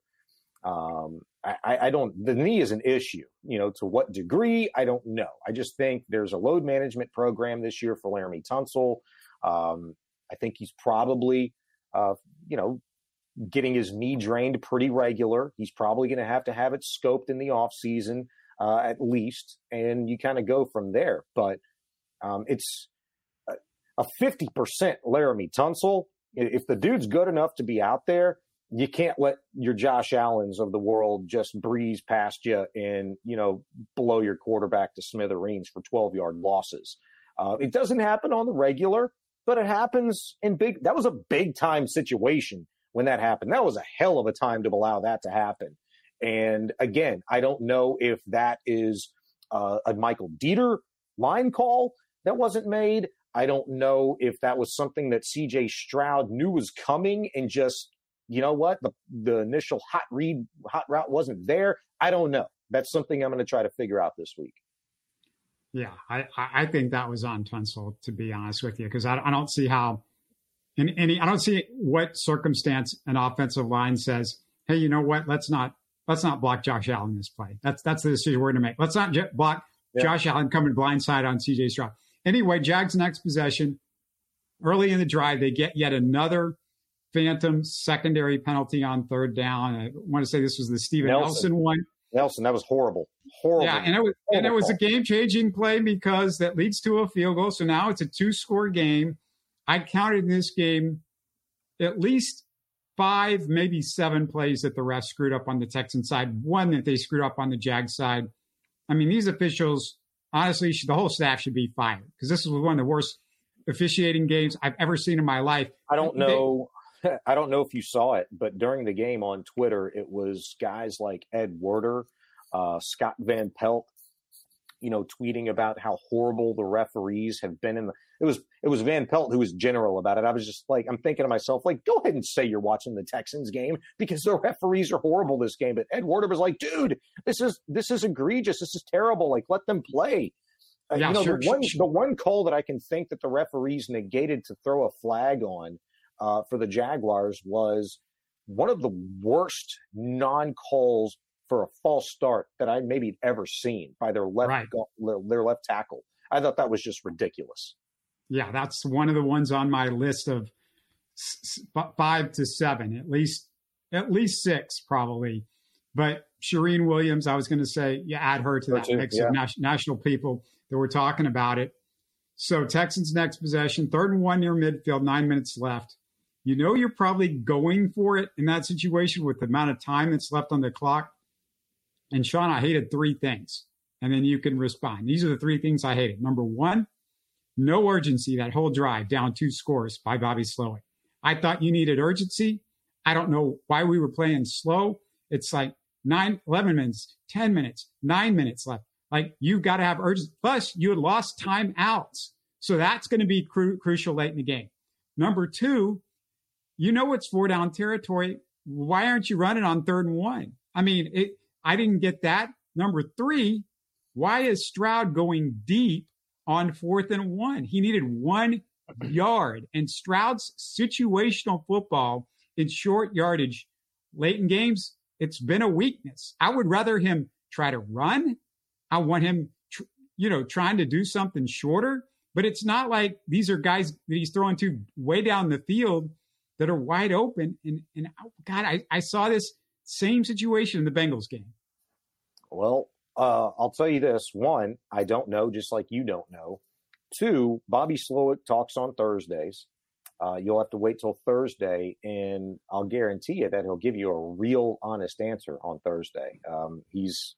Um, I, I, don't, the knee is an issue, you know, to what degree, I don't know. I just think there's a load management program this year for Laremy Tunsil. Um, I think he's probably, uh, you know, getting his knee drained pretty regular. He's probably going to have to have it scoped in the off season uh, at least, and you kind of go from there. But um, it's a fifty percent Laremy Tunsil. If the dude's good enough to be out there, you can't let your Josh Allen's of the world just breeze past you and you know blow your quarterback to smithereens for twelve yard losses. Uh, it doesn't happen on the regular, but it happens in big. That was a big time situation when that happened. That was a hell of a time to allow that to happen. And again, I don't know if that is uh, a Michael Deiter line call that wasn't made. I don't know if that was something that CJ Stroud knew was coming and just, you know what, the, the initial hot read, hot route wasn't there. I don't know. That's something I'm going to try to figure out this week. Yeah, I, I think that was on Tunsil, to be honest with you, because I, I don't see how in any I don't see what circumstance an offensive line says, "Hey, you know what? Let's not let's not block Josh Allen this play." That's that's the decision we're going to make. Let's not j- block yeah. Josh Allen coming blindside on CJ Stroud. Anyway, Jags next possession, early in the drive, they get yet another phantom secondary penalty on third down. I want to say this was the Steven Nelson, Nelson one. Nelson, that was horrible. Horrible. Yeah, and it was horrible. and it was a game changing play because that leads to a field goal. So now it's a two score game. I counted in this game at least five, maybe seven plays that the refs screwed up on the Texan side, one that they screwed up on the Jag side. I mean, these officials, honestly, the whole staff should be fired because this was one of the worst officiating games I've ever seen in my life. I don't know. *laughs* I don't know if you saw it, but during the game on Twitter, it was guys like Ed Werder, uh, Scott Van Pelt, you know, tweeting about how horrible the referees have been in the. It was it was Van Pelt who was general about it. I was just like, I'm thinking to myself, like, go ahead and say you're watching the Texans game because the *laughs* referees are horrible this game. But Ed Werder was like, dude, this is this is egregious. This is terrible. Like, let them play. Uh, yeah, you know, sure, the one sure. the one call that I can think that the referees negated to throw a flag on uh, for the Jaguars was one of the worst non calls for a false start that I maybe ever seen by their left right. their left tackle. I thought that was just ridiculous. Yeah, that's one of the ones on my list of five to seven, at least at least six probably. But Charean Williams, I was going to say, yeah, add her to that mix yeah. of nas- national people that were talking about it. So Texans next possession, third and one near midfield, nine minutes left. You know you're probably going for it in that situation with the amount of time that's left on the clock. And Sean, I hated three things. And then you can respond. These are the three things I hated. Number one, no urgency that whole drive down two scores by Bobby Slowik. I thought you needed urgency. I don't know why we were playing slow. It's like nine, 11 minutes, 10 minutes, nine minutes left. Like you've got to have urgency. Plus, you had lost timeouts. So that's going to be cru- crucial late in the game. Number two, you know it's four down territory. Why aren't you running on third and one? I mean, it, I didn't get that. Number three, why is Stroud going deep on fourth and one? He needed one yard. And Stroud's situational football in short yardage late in games, it's been a weakness. I would rather him try to run. I want him, tr- you know, trying to do something shorter. But it's not like these are guys that he's throwing to way down the field that are wide open. And, and God, I, I saw this same situation in the Bengals game. Well, uh, I'll tell you this: one, I don't know, just like you don't know. Two, Bobby Slowik talks on Thursdays. Uh, you'll have to wait till Thursday, and I'll guarantee you that he'll give you a real honest answer on Thursday. Um, he's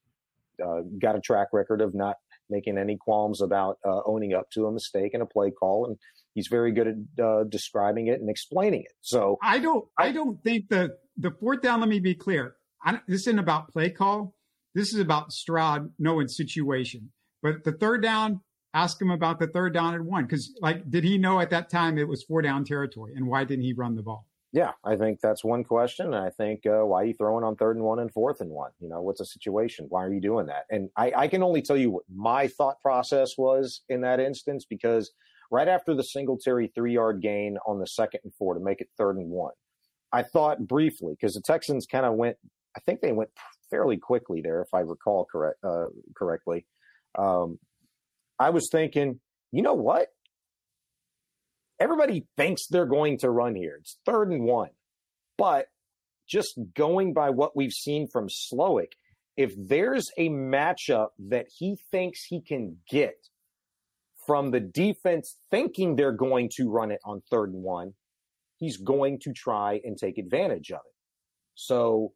uh, got a track record of not making any qualms about uh, owning up to a mistake and a play call, and he's very good at uh, describing it and explaining it. So I don't, I don't think the the fourth down. Let me be clear. I, this isn't about play call. This is about Stroud knowing situation. But the third down, ask him about the third down and one. Because, like, did he know at that time it was four down territory? And why didn't he run the ball? Yeah, I think that's one question. And I think uh, why are you throwing on third and one and fourth and one? You know, what's the situation? Why are you doing that? And I, I can only tell you what my thought process was in that instance because right after the Singletary three yard gain on the second and four to make it third and one, I thought briefly because the Texans kind of went, I think they went fairly quickly there, if I recall correct uh, correctly. Um, I was thinking, you know what? Everybody thinks they're going to run here. It's third and one, but just going by what we've seen from Slowik, if there's a matchup that he thinks he can get from the defense thinking they're going to run it on third and one, he's going to try and take advantage of it. So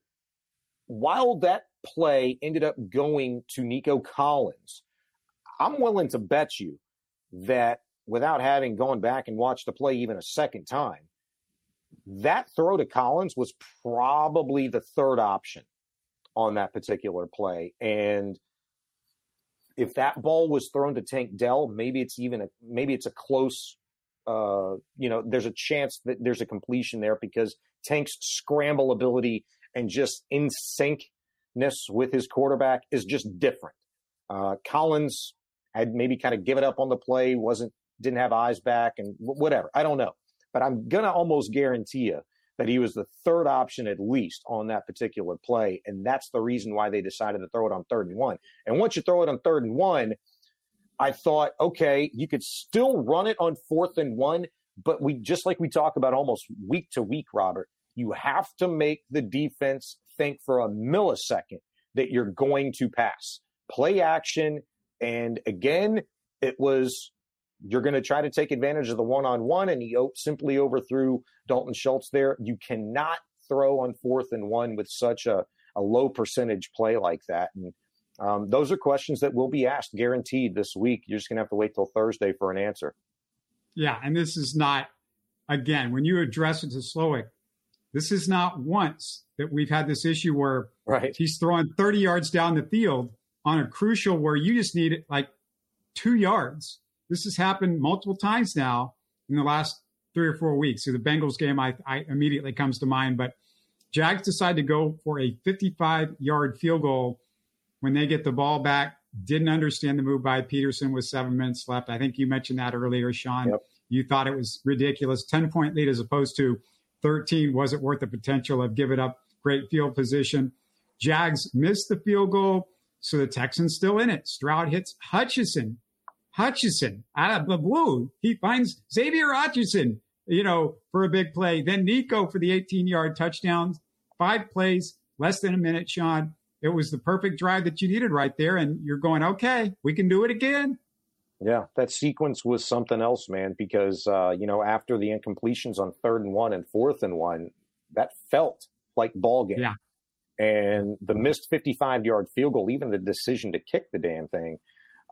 while that play ended up going to Nico Collins, I'm willing to bet you that without having gone back and watched the play even a second time, that throw to Collins was probably the third option on that particular play. And if that ball was thrown to Tank Dell, maybe it's even a maybe it's a close uh, you know, there's a chance that there's a completion there because Tank's scramble ability and just in syncness with his quarterback is just different. Uh, Collins had maybe kind of given up on the play, wasn't didn't have eyes back, and whatever. I don't know, but I'm gonna almost guarantee you that he was the third option at least on that particular play, and that's the reason why they decided to throw it on third and one. And once you throw it on third and one, I thought, okay, you could still run it on fourth and one, but we just like we talk about almost week to week, Robert you have to make the defense think for a millisecond that you're going to pass. Play action. And again, it was you're going to try to take advantage of the one on one, and he simply overthrew Dalton Schultz there. You cannot throw on fourth and one with such a, a low percentage play like that. And um, those are questions that will be asked guaranteed this week. You're just going to have to wait till Thursday for an answer. Yeah. And this is not, again, when you address it to Slowik, this is not once that we've had this issue where right. he's throwing 30 yards down the field on a crucial where you just need like two yards. This has happened multiple times now in the last three or four weeks. So the Bengals game, I, I immediately comes to mind. But Jags decide to go for a 55 yard field goal when they get the ball back. Didn't understand the move by Pederson with seven minutes left. I think you mentioned that earlier, Sean. Yep. You thought it was ridiculous. 10 point lead as opposed to 13 wasn't worth the potential of giving up great field position. Jags missed the field goal, so the Texans still in it. Stroud hits Hutchinson. Hutchinson out of the blue. He finds Xavier Hutchinson, you know, for a big play. Then Nico for the 18 yard touchdown. Five plays, less than a minute, Sean. It was the perfect drive that you needed right there. And you're going, okay, we can do it again. Yeah, that sequence was something else, man, because, uh, you know, after the incompletions on third and one and fourth and one, that felt like ball game. Yeah. And the missed 55 yard field goal, even the decision to kick the damn thing,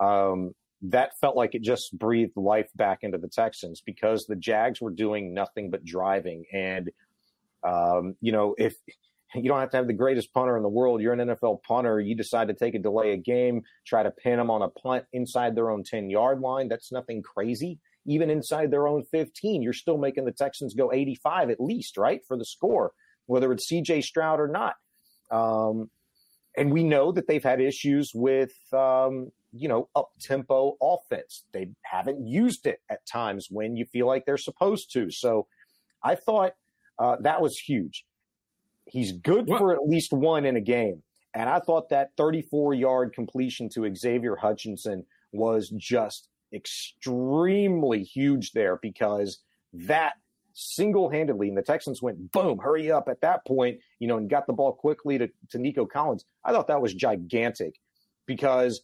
um, that felt like it just breathed life back into the Texans because the Jags were doing nothing but driving. And, um, you know, if *laughs* you don't have to have the greatest punter in the world. You're an NFL punter. You decide to take a delay a game, try to pin them on a punt inside their own 10 yard line. That's nothing crazy. Even inside their own 15, you're still making the Texans go 85 at least, right? For the score, whether it's CJ Stroud or not. Um, and we know that they've had issues with, um, you know, up tempo offense. They haven't used it at times when you feel like they're supposed to. So I thought uh, that was huge. He's good what? for at least one in a game. And I thought that 34 yard completion to Xavier Hutchinson was just extremely huge there because that single handedly, and the Texans went boom, hurry up at that point, you know, and got the ball quickly to, to Nico Collins. I thought that was gigantic because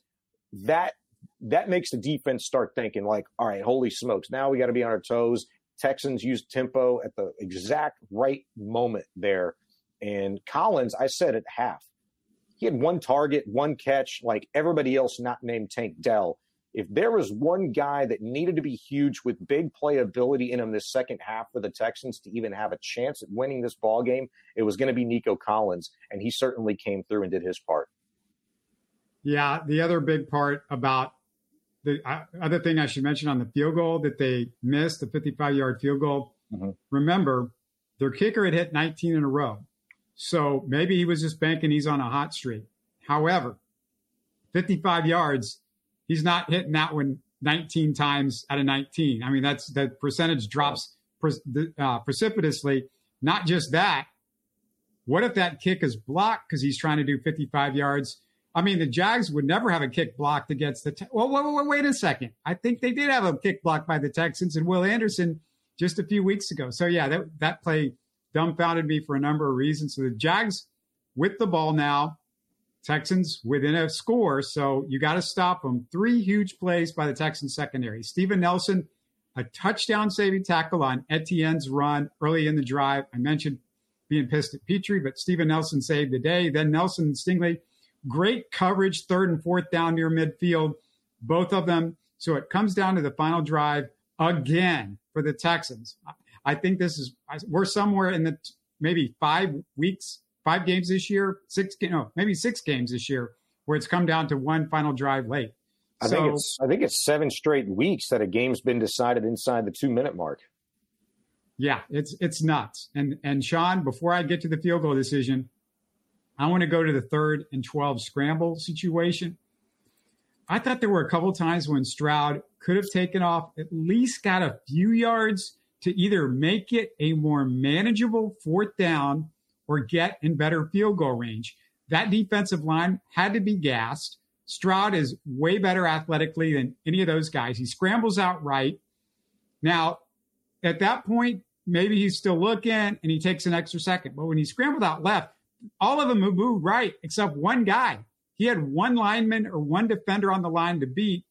that that makes the defense start thinking like, all right, holy smokes, now we got to be on our toes. Texans used tempo at the exact right moment there. And Collins, I said at half, he had one target, one catch, like everybody else not named Tank Dell. If there was one guy that needed to be huge with big playability in him this second half for the Texans to even have a chance at winning this ball game, it was going to be Nico Collins, and he certainly came through and did his part. Yeah, the other big part about the uh, other thing I should mention on the field goal that they missed, the 55 yard field goal. Mm-hmm. Remember, their kicker had hit 19 in a row. So maybe he was just banking he's on a hot streak. However, 55 yards, he's not hitting that one 19 times out of 19. I mean, that's the percentage drops uh, precipitously. Not just that. What if that kick is blocked because he's trying to do 55 yards? I mean, the Jags would never have a kick blocked against the. Te- well, wait, wait, wait a second. I think they did have a kick blocked by the Texans and Will Anderson just a few weeks ago. So yeah, that that play dumbfounded me for a number of reasons. So the Jags with the ball now, Texans within a score. So you got to stop them. Three huge plays by the Texans secondary. Steven Nelson, a touchdown saving tackle on Etienne's run early in the drive. I mentioned being pissed at Pitre, but Steven Nelson saved the day. Then Nelson and Stingley Great coverage, third and fourth down near midfield, both of them. So it comes down to the final drive again for the Texans. I think this is we're somewhere in the maybe five weeks, five games this year, six no, maybe six games this year, where it's come down to one final drive late. I so, think it's I think it's seven straight weeks that a game's been decided inside the two minute mark. Yeah, it's it's nuts. And and Sean, before I get to the field goal decision, I want to go to the third and 12 scramble situation. I thought there were a couple times when Stroud could have taken off, at least got a few yards to either make it a more manageable fourth down or get in better field goal range. That defensive line had to be gassed. Stroud is way better athletically than any of those guys. He scrambles out right. Now, at that point, maybe he's still looking and he takes an extra second. But when he scrambled out left, all of them moved right except one guy. He had one lineman or one defender on the line to beat.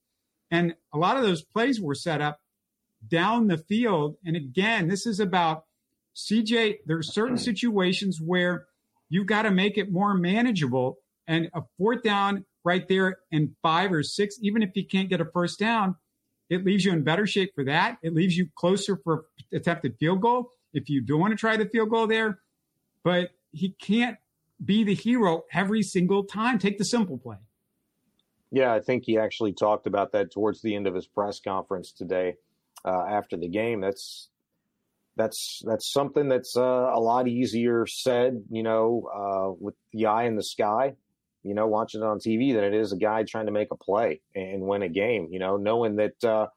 And a lot of those plays were set up down the field. And again, this is about CJ. There are certain *clears throat* situations where you've got to make it more manageable. And a fourth down right there and five or six, even if you can't get a first down, it leaves you in better shape for that. It leaves you closer for attempted field goal if you do want to try the field goal there. But he can't be the hero every single time. Take the simple play. Yeah, I think he actually talked about that towards the end of his press conference today uh, after the game. That's that's that's something that's uh, a lot easier said, you know, uh, with the eye in the sky, you know, watching it on TV than it is a guy trying to make a play and win a game. You know, knowing that uh,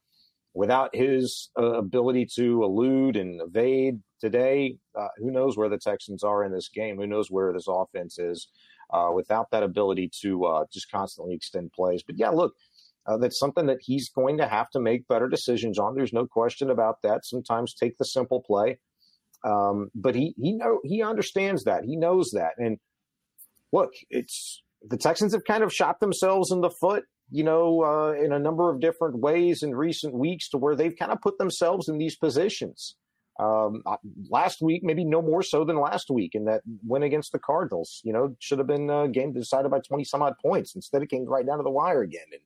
without his uh, ability to elude and evade today, uh, who knows where the Texans are in this game? Who knows where this offense is uh, without that ability to uh, just constantly extend plays? But yeah, look, uh, that's something that he's going to have to make better decisions on. There's no question about that. Sometimes take the simple play, um, but he he know he understands that. He knows that. And look, it's the Texans have kind of shot themselves in the foot you know, uh, in a number of different ways in recent weeks to where they've kind of put themselves in these positions. Um, uh, last week, maybe no more so than last week, in that win against the Cardinals, you know, should have been a game decided by 20 some odd points. Instead, it came right down to the wire again. And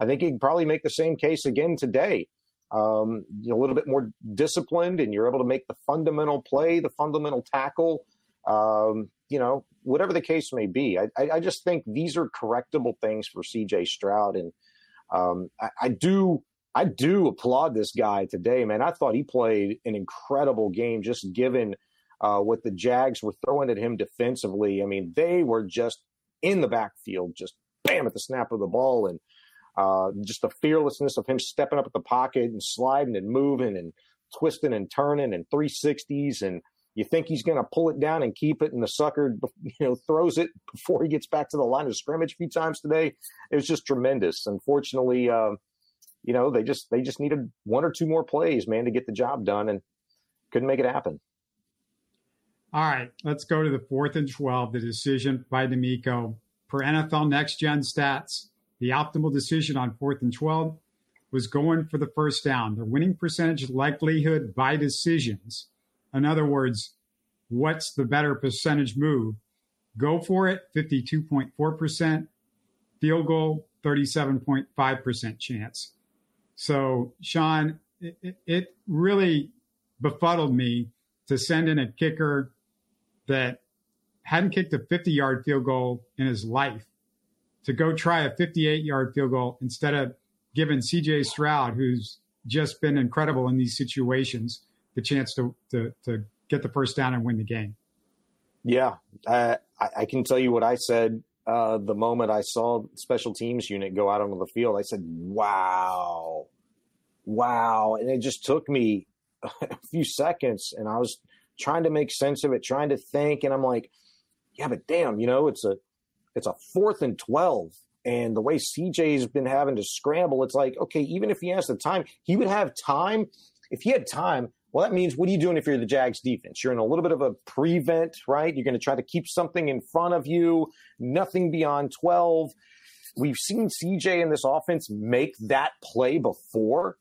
I think he can probably make the same case again today. Um, a little bit more disciplined, and you're able to make the fundamental play, the fundamental tackle. Um, you know, whatever the case may be. I, I, just think these are correctable things for CJ Stroud. And um, I, I, do. I do applaud this guy today, man. I thought he played an incredible game, just given uh, what the Jags were throwing at him defensively. I mean, they were just in the backfield, just bam at the snap of the ball, and Uh, just the fearlessness of him stepping up at the pocket and sliding and moving and twisting and turning and 360s and you think he's going to pull it down and keep it and the sucker *laughs* you know throws it before he gets back to the line of scrimmage a few times today it was just tremendous unfortunately uh, you know they just they just needed one or two more plays man to get the job done and couldn't make it happen all right let's go to the fourth and 12 the decision by DeMeco per nfl next gen stats the optimal decision on fourth and 12 was going for the first down. The winning percentage likelihood by decisions. In other words, what's the better percentage move? Go for it, 52.4%. Field goal, 37.5% chance. So, Sean, it, it really befuddled me to send in a kicker that hadn't kicked a 50 yard field goal in his life to go try a 58 yard field goal instead of giving CJ Stroud, who's just been incredible in these situations, the chance to, to, to get the first down and win the game. Yeah, I, I, can tell you what I said uh, the moment I saw special teams unit go out onto the field. I said, "Wow, wow!" And it just took me *laughs* a few seconds, and I was trying to make sense of it, trying to think, and I'm like, "Yeah, but damn, you know, it's a it's a fourth and twelve and the way CJ's been having to scramble, it's like, okay, even if he has the time, he would have time. If he had time, well, that means what are you doing if you're the Jags defense? You're in a little bit of a prevent, right? You're going to try to keep something in front of you, nothing beyond 12. We've seen CJ in this offense make that play before,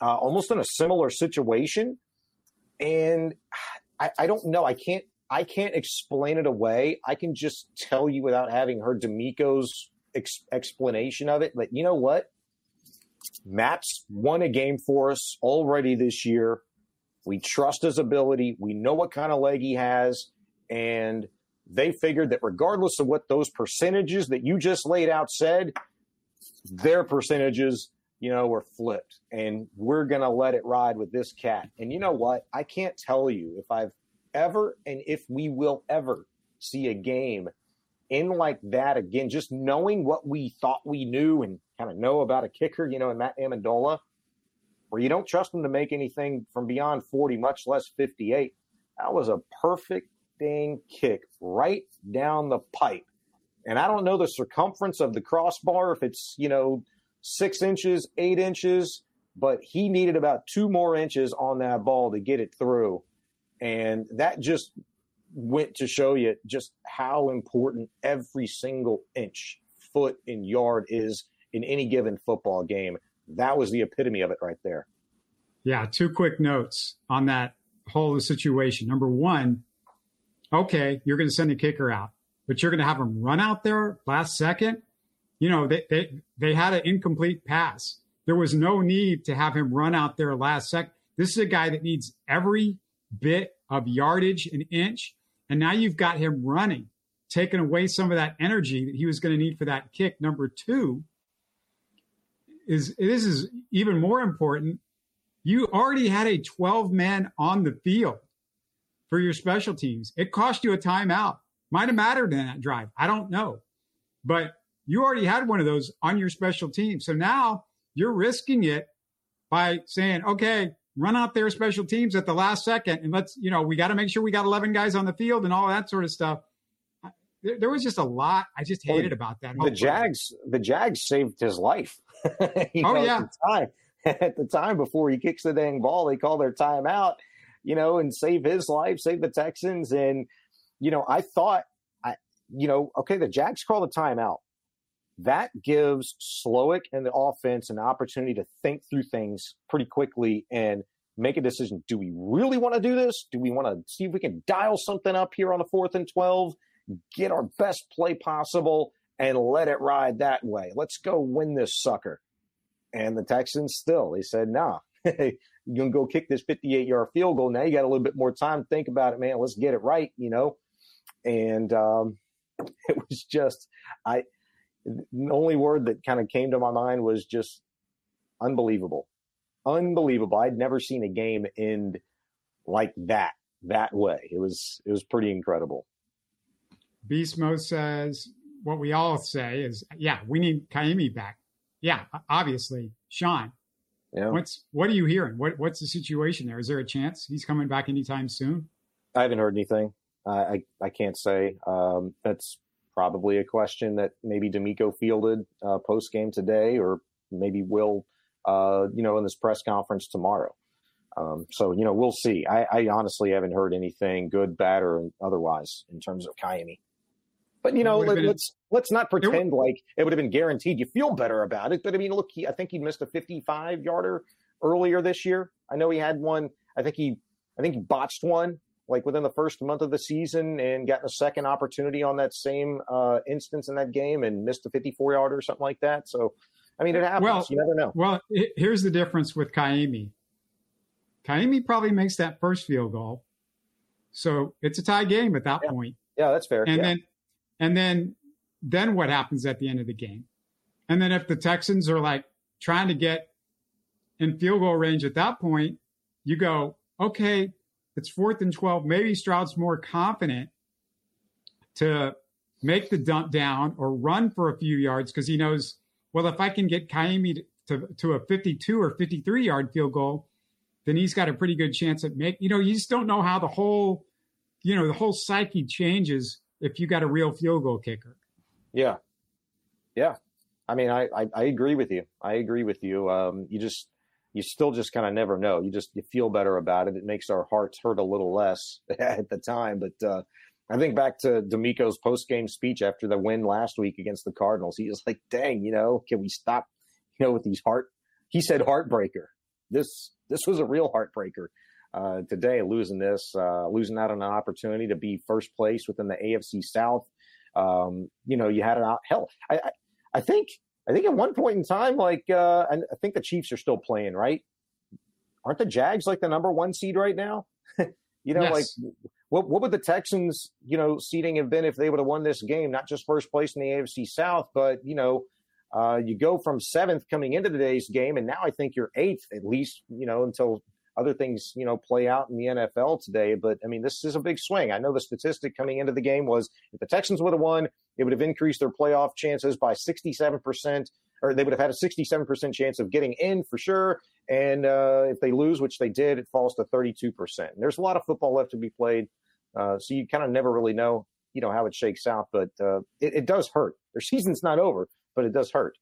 uh, almost in a similar situation. And I, I don't know. I can't I can't explain it away. I can just tell you without having heard DeMeco's ex- explanation of it. But you know what? Matt's won a game for us already this year. We trust his ability. We know what kind of leg he has. And they figured that regardless of what those percentages that you just laid out said, their percentages, you know, were flipped. And we're going to let it ride with this cat. And you know what? I can't tell you if I've ever and if we will ever see a game in like that again, just knowing what we thought we knew and kind of know about a kicker, you know, in Matt Ammendola, where you don't trust him to make anything from beyond 40, much less 58. That was a perfect dang kick right down the pipe. And I don't know the circumference of the crossbar, if it's, you know, six inches, eight inches, but he needed about two more inches on that ball to get it through. And that just went to show you just how important every single inch, foot, and yard is in any given football game. That was the epitome of it right there. Yeah, two quick notes on that whole situation. Number one, okay, you're going to send a kicker out, but you're going to have him run out there last second. You know, they, they, they had an incomplete pass. There was no need to have him run out there last second. This is a guy that needs every bit of yardage an inch. And now you've got him running, taking away some of that energy that he was going to need for that kick. Number two is this is even more important. You already had a 12 man on the field for your special teams. It cost you a timeout. Might have mattered in that drive. I don't know. But you already had one of those on your special team. So now you're risking it by saying, okay, run out their special teams at the last second and let's, you know, we got to make sure we got 11 guys on the field and all that sort of stuff. There, there was just a lot I just hated well, about that. The Jags, the Jags saved his life. *laughs* oh yeah. At the, time, *laughs* at the time before he kicks the dang ball, they call their timeout, you know, and save his life, save the Texans. And, you know, I thought, I, you know, okay, the Jags call the timeout that gives Slowik and the offense an opportunity to think through things pretty quickly and make a decision. Do we really want to do this? Do we want to see if we can dial something up here on the fourth and 12, get our best play possible, and let it ride that way? Let's go win this sucker. And the Texans still, they said, nah, *laughs* going to go kick this 58 yard field goal. Now you got a little bit more time to think about it, man. Let's get it right, you know? And um, *laughs* it was just, I, the only word that kind of came to my mind was just unbelievable. Unbelievable. I'd never seen a game end like that, that way. It was it was pretty incredible. Beast Mode says what we all say is, yeah, we need Ka'imi back. yeah, obviously, Sean. Yeah. What's what are you hearing? What what's the situation there? Is there a chance he's coming back anytime soon? I haven't heard anything. Uh, I I can't say. Um, that's probably a question that maybe DeMeco fielded uh, post game today, or maybe will, uh, you know, in this press conference tomorrow. Um, so you know, we'll see. I, I, honestly haven't heard anything good, bad, or otherwise in terms of Ka'imi. But you know, let, us let's, let's not pretend like it would have been guaranteed. You feel better about it, but I mean, look, he, I think he missed a 55 yarder earlier this year. I know he had one. I think he, I think he botched one like within the first month of the season and gotten a second opportunity on that same uh, instance in that game and missed a 54 yarder or something like that. So, I mean, it happens. Well, you never know. Well, it, here's the difference with Ka'imi. Ka'imi probably makes that first field goal. So it's a tie game at that yeah. point. Yeah, that's fair. And yeah. then, and then, then what happens at the end of the game? And then if the Texans are like trying to get in field goal range at that point, you go, okay, it's fourth and 12. Maybe Stroud's more confident to make the dump down or run for a few yards because he knows, well, if I can get Ka'imi to, to a 52 or 53 yard field goal, then he's got a pretty good chance at make. You know, you just don't know how the whole, you know, the whole psyche changes if you got a real field goal kicker. Yeah, yeah. I mean, I I, I agree with you. I agree with you. Um, you just you still just kind of never know. You just you feel better about it. It makes our hearts hurt a little less *laughs* at the time. But uh, I think back to DeMeco's post game speech after the win last week against the Cardinals. He was like, "Dang, you know, can we stop? You know, with these heart." He said, "Heartbreaker." This this was a real heartbreaker. Uh, today, losing this, uh, losing out on an opportunity to be first place within the AFC South. Um, you know, you had an out. Hell, I, I, I think I think at one point in time, like uh, I think the Chiefs are still playing, right? Aren't the Jags like the number one seed right now? *laughs* you know, yes. like what what would the Texans, you know, seeding have been if they would have won this game? Not just first place in the AFC South, but you know, uh, you go from seventh coming into today's game, and now I think you're eighth at least. You know, until other things, you know, play out in the NFL today. But I mean, this is a big swing. I know the statistic coming into the game was if the Texans would have won, it would have increased their playoff chances by 67%, or they would have had a 67% chance of getting in for sure. And uh, if they lose, which they did, it falls to 32%. And there's a lot of football left to be played. Uh, so you kind of never really know, you know, how it shakes out. But uh, it, it does hurt. Their season's not over, but it does hurt.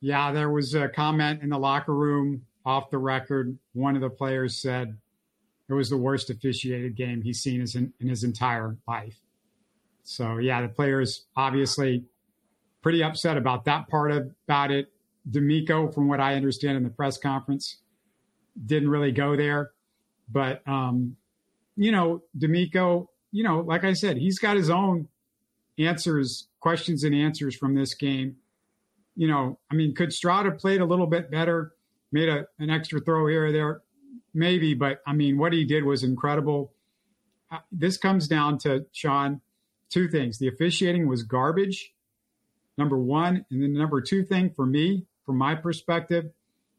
Yeah, there was a comment in the locker room off the record, one of the players said it was the worst officiated game he's seen in, in his entire life. So yeah, the players obviously pretty upset about that part of, about it. DeMeco, from what I understand in the press conference, didn't really go there. But um, you know, DeMeco, you know, like I said, he's got his own answers, questions and answers from this game. You know, I mean, could Stroud have played a little bit better? Made a, an extra throw here or there, maybe, but I mean, what he did was incredible. Uh, this comes down to Sean, two things. The officiating was garbage, number one, and then number two thing for me, from my perspective,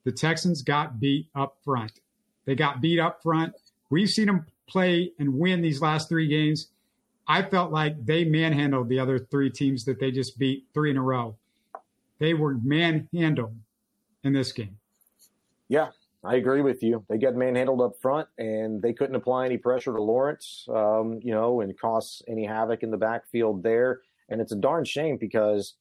the Texans got beat up front. They got beat up front. We've seen them play and win these last three games. I felt like they manhandled the other three teams that they just beat three in a row. They were manhandled in this game. Yeah, I agree with you. They got manhandled up front, and they couldn't apply any pressure to Lawrence, um, you know, and cause any havoc in the backfield there. And it's a darn shame because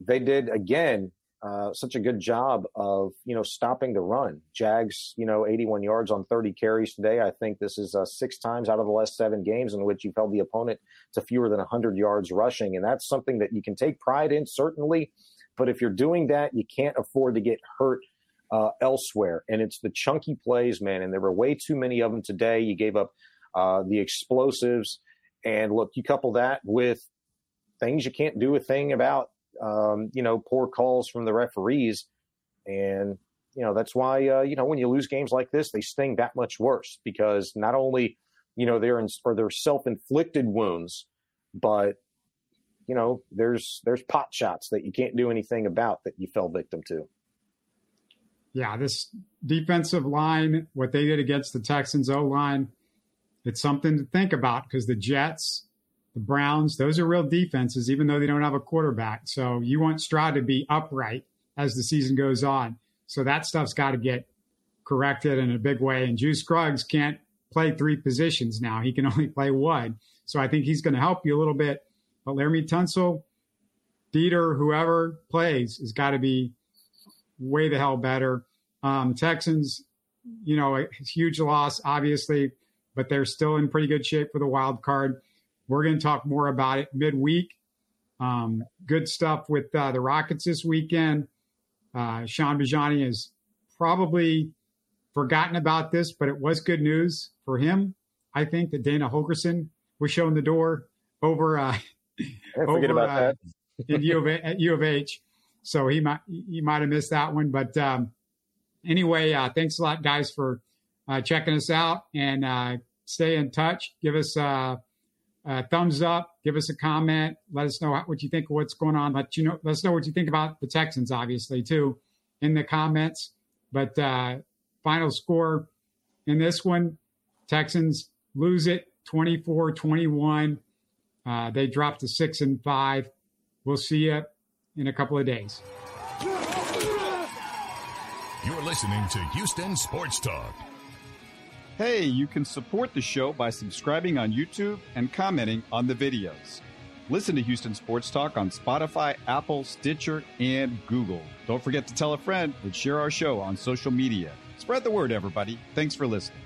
they did again uh, such a good job of you know stopping the run. Jags, you know, 81 yards on 30 carries today. I think this is uh, six times out of the last seven games in which you've held the opponent to fewer than 100 yards rushing, and that's something that you can take pride in certainly. But if you're doing that, you can't afford to get hurt uh, elsewhere. And it's the chunky plays, man. And there were way too many of them today. You gave up uh, the explosives. And look, you couple that with things you can't do a thing about, um, you know, poor calls from the referees. And, you know, that's why, uh, you know, when you lose games like this, they sting that much worse because not only, you know, they're in, or they're self-inflicted wounds, but you know, there's there's pot shots that you can't do anything about that you fell victim to yeah, this defensive line, what they did against the Texans O line, it's something to think about because the Jets, the Browns. Those are real defenses, even though they don't have a quarterback. So you want Stroud to be upright as the season goes on. So that stuff's got to get corrected in a big way. And Juice Scruggs can't play three positions now. He can *laughs* only play one. So I think he's going to help you a little bit. But Laremy Tunsil, Deiter, whoever plays, has got to be way the hell better. Um, Texans, you know, a huge loss, obviously, but they're still in pretty good shape for the wild card. We're going to talk more about it midweek. Um, good stuff with uh, the Rockets this weekend. Uh, Shaun Bijani has probably forgotten about this, but it was good news for him. I think that Dana Holgorsen was shown the door over. Uh, over, about uh, that. in U of, at U of H, so he might he might have missed that one. But um, anyway, uh, thanks a lot, guys, for uh, checking us out and uh, stay in touch. Give us a, a, thumbs up. Give us a comment. Let us know what you think of what's going on. Let you know. Let us know what you think about the Texans, obviously, too, in the comments. But uh, final score in this one, Texans lose it 24 21. Uh, they dropped to six and five. We'll see you in a couple of days. Listening to Houston Sports Talk. Hey, you can support the show by subscribing on YouTube and commenting on the videos. Listen to Houston Sports Talk on Spotify, Apple, Stitcher, and Google. Don't forget to tell a friend and share our show on social media. Spread the word, everybody. Thanks for listening.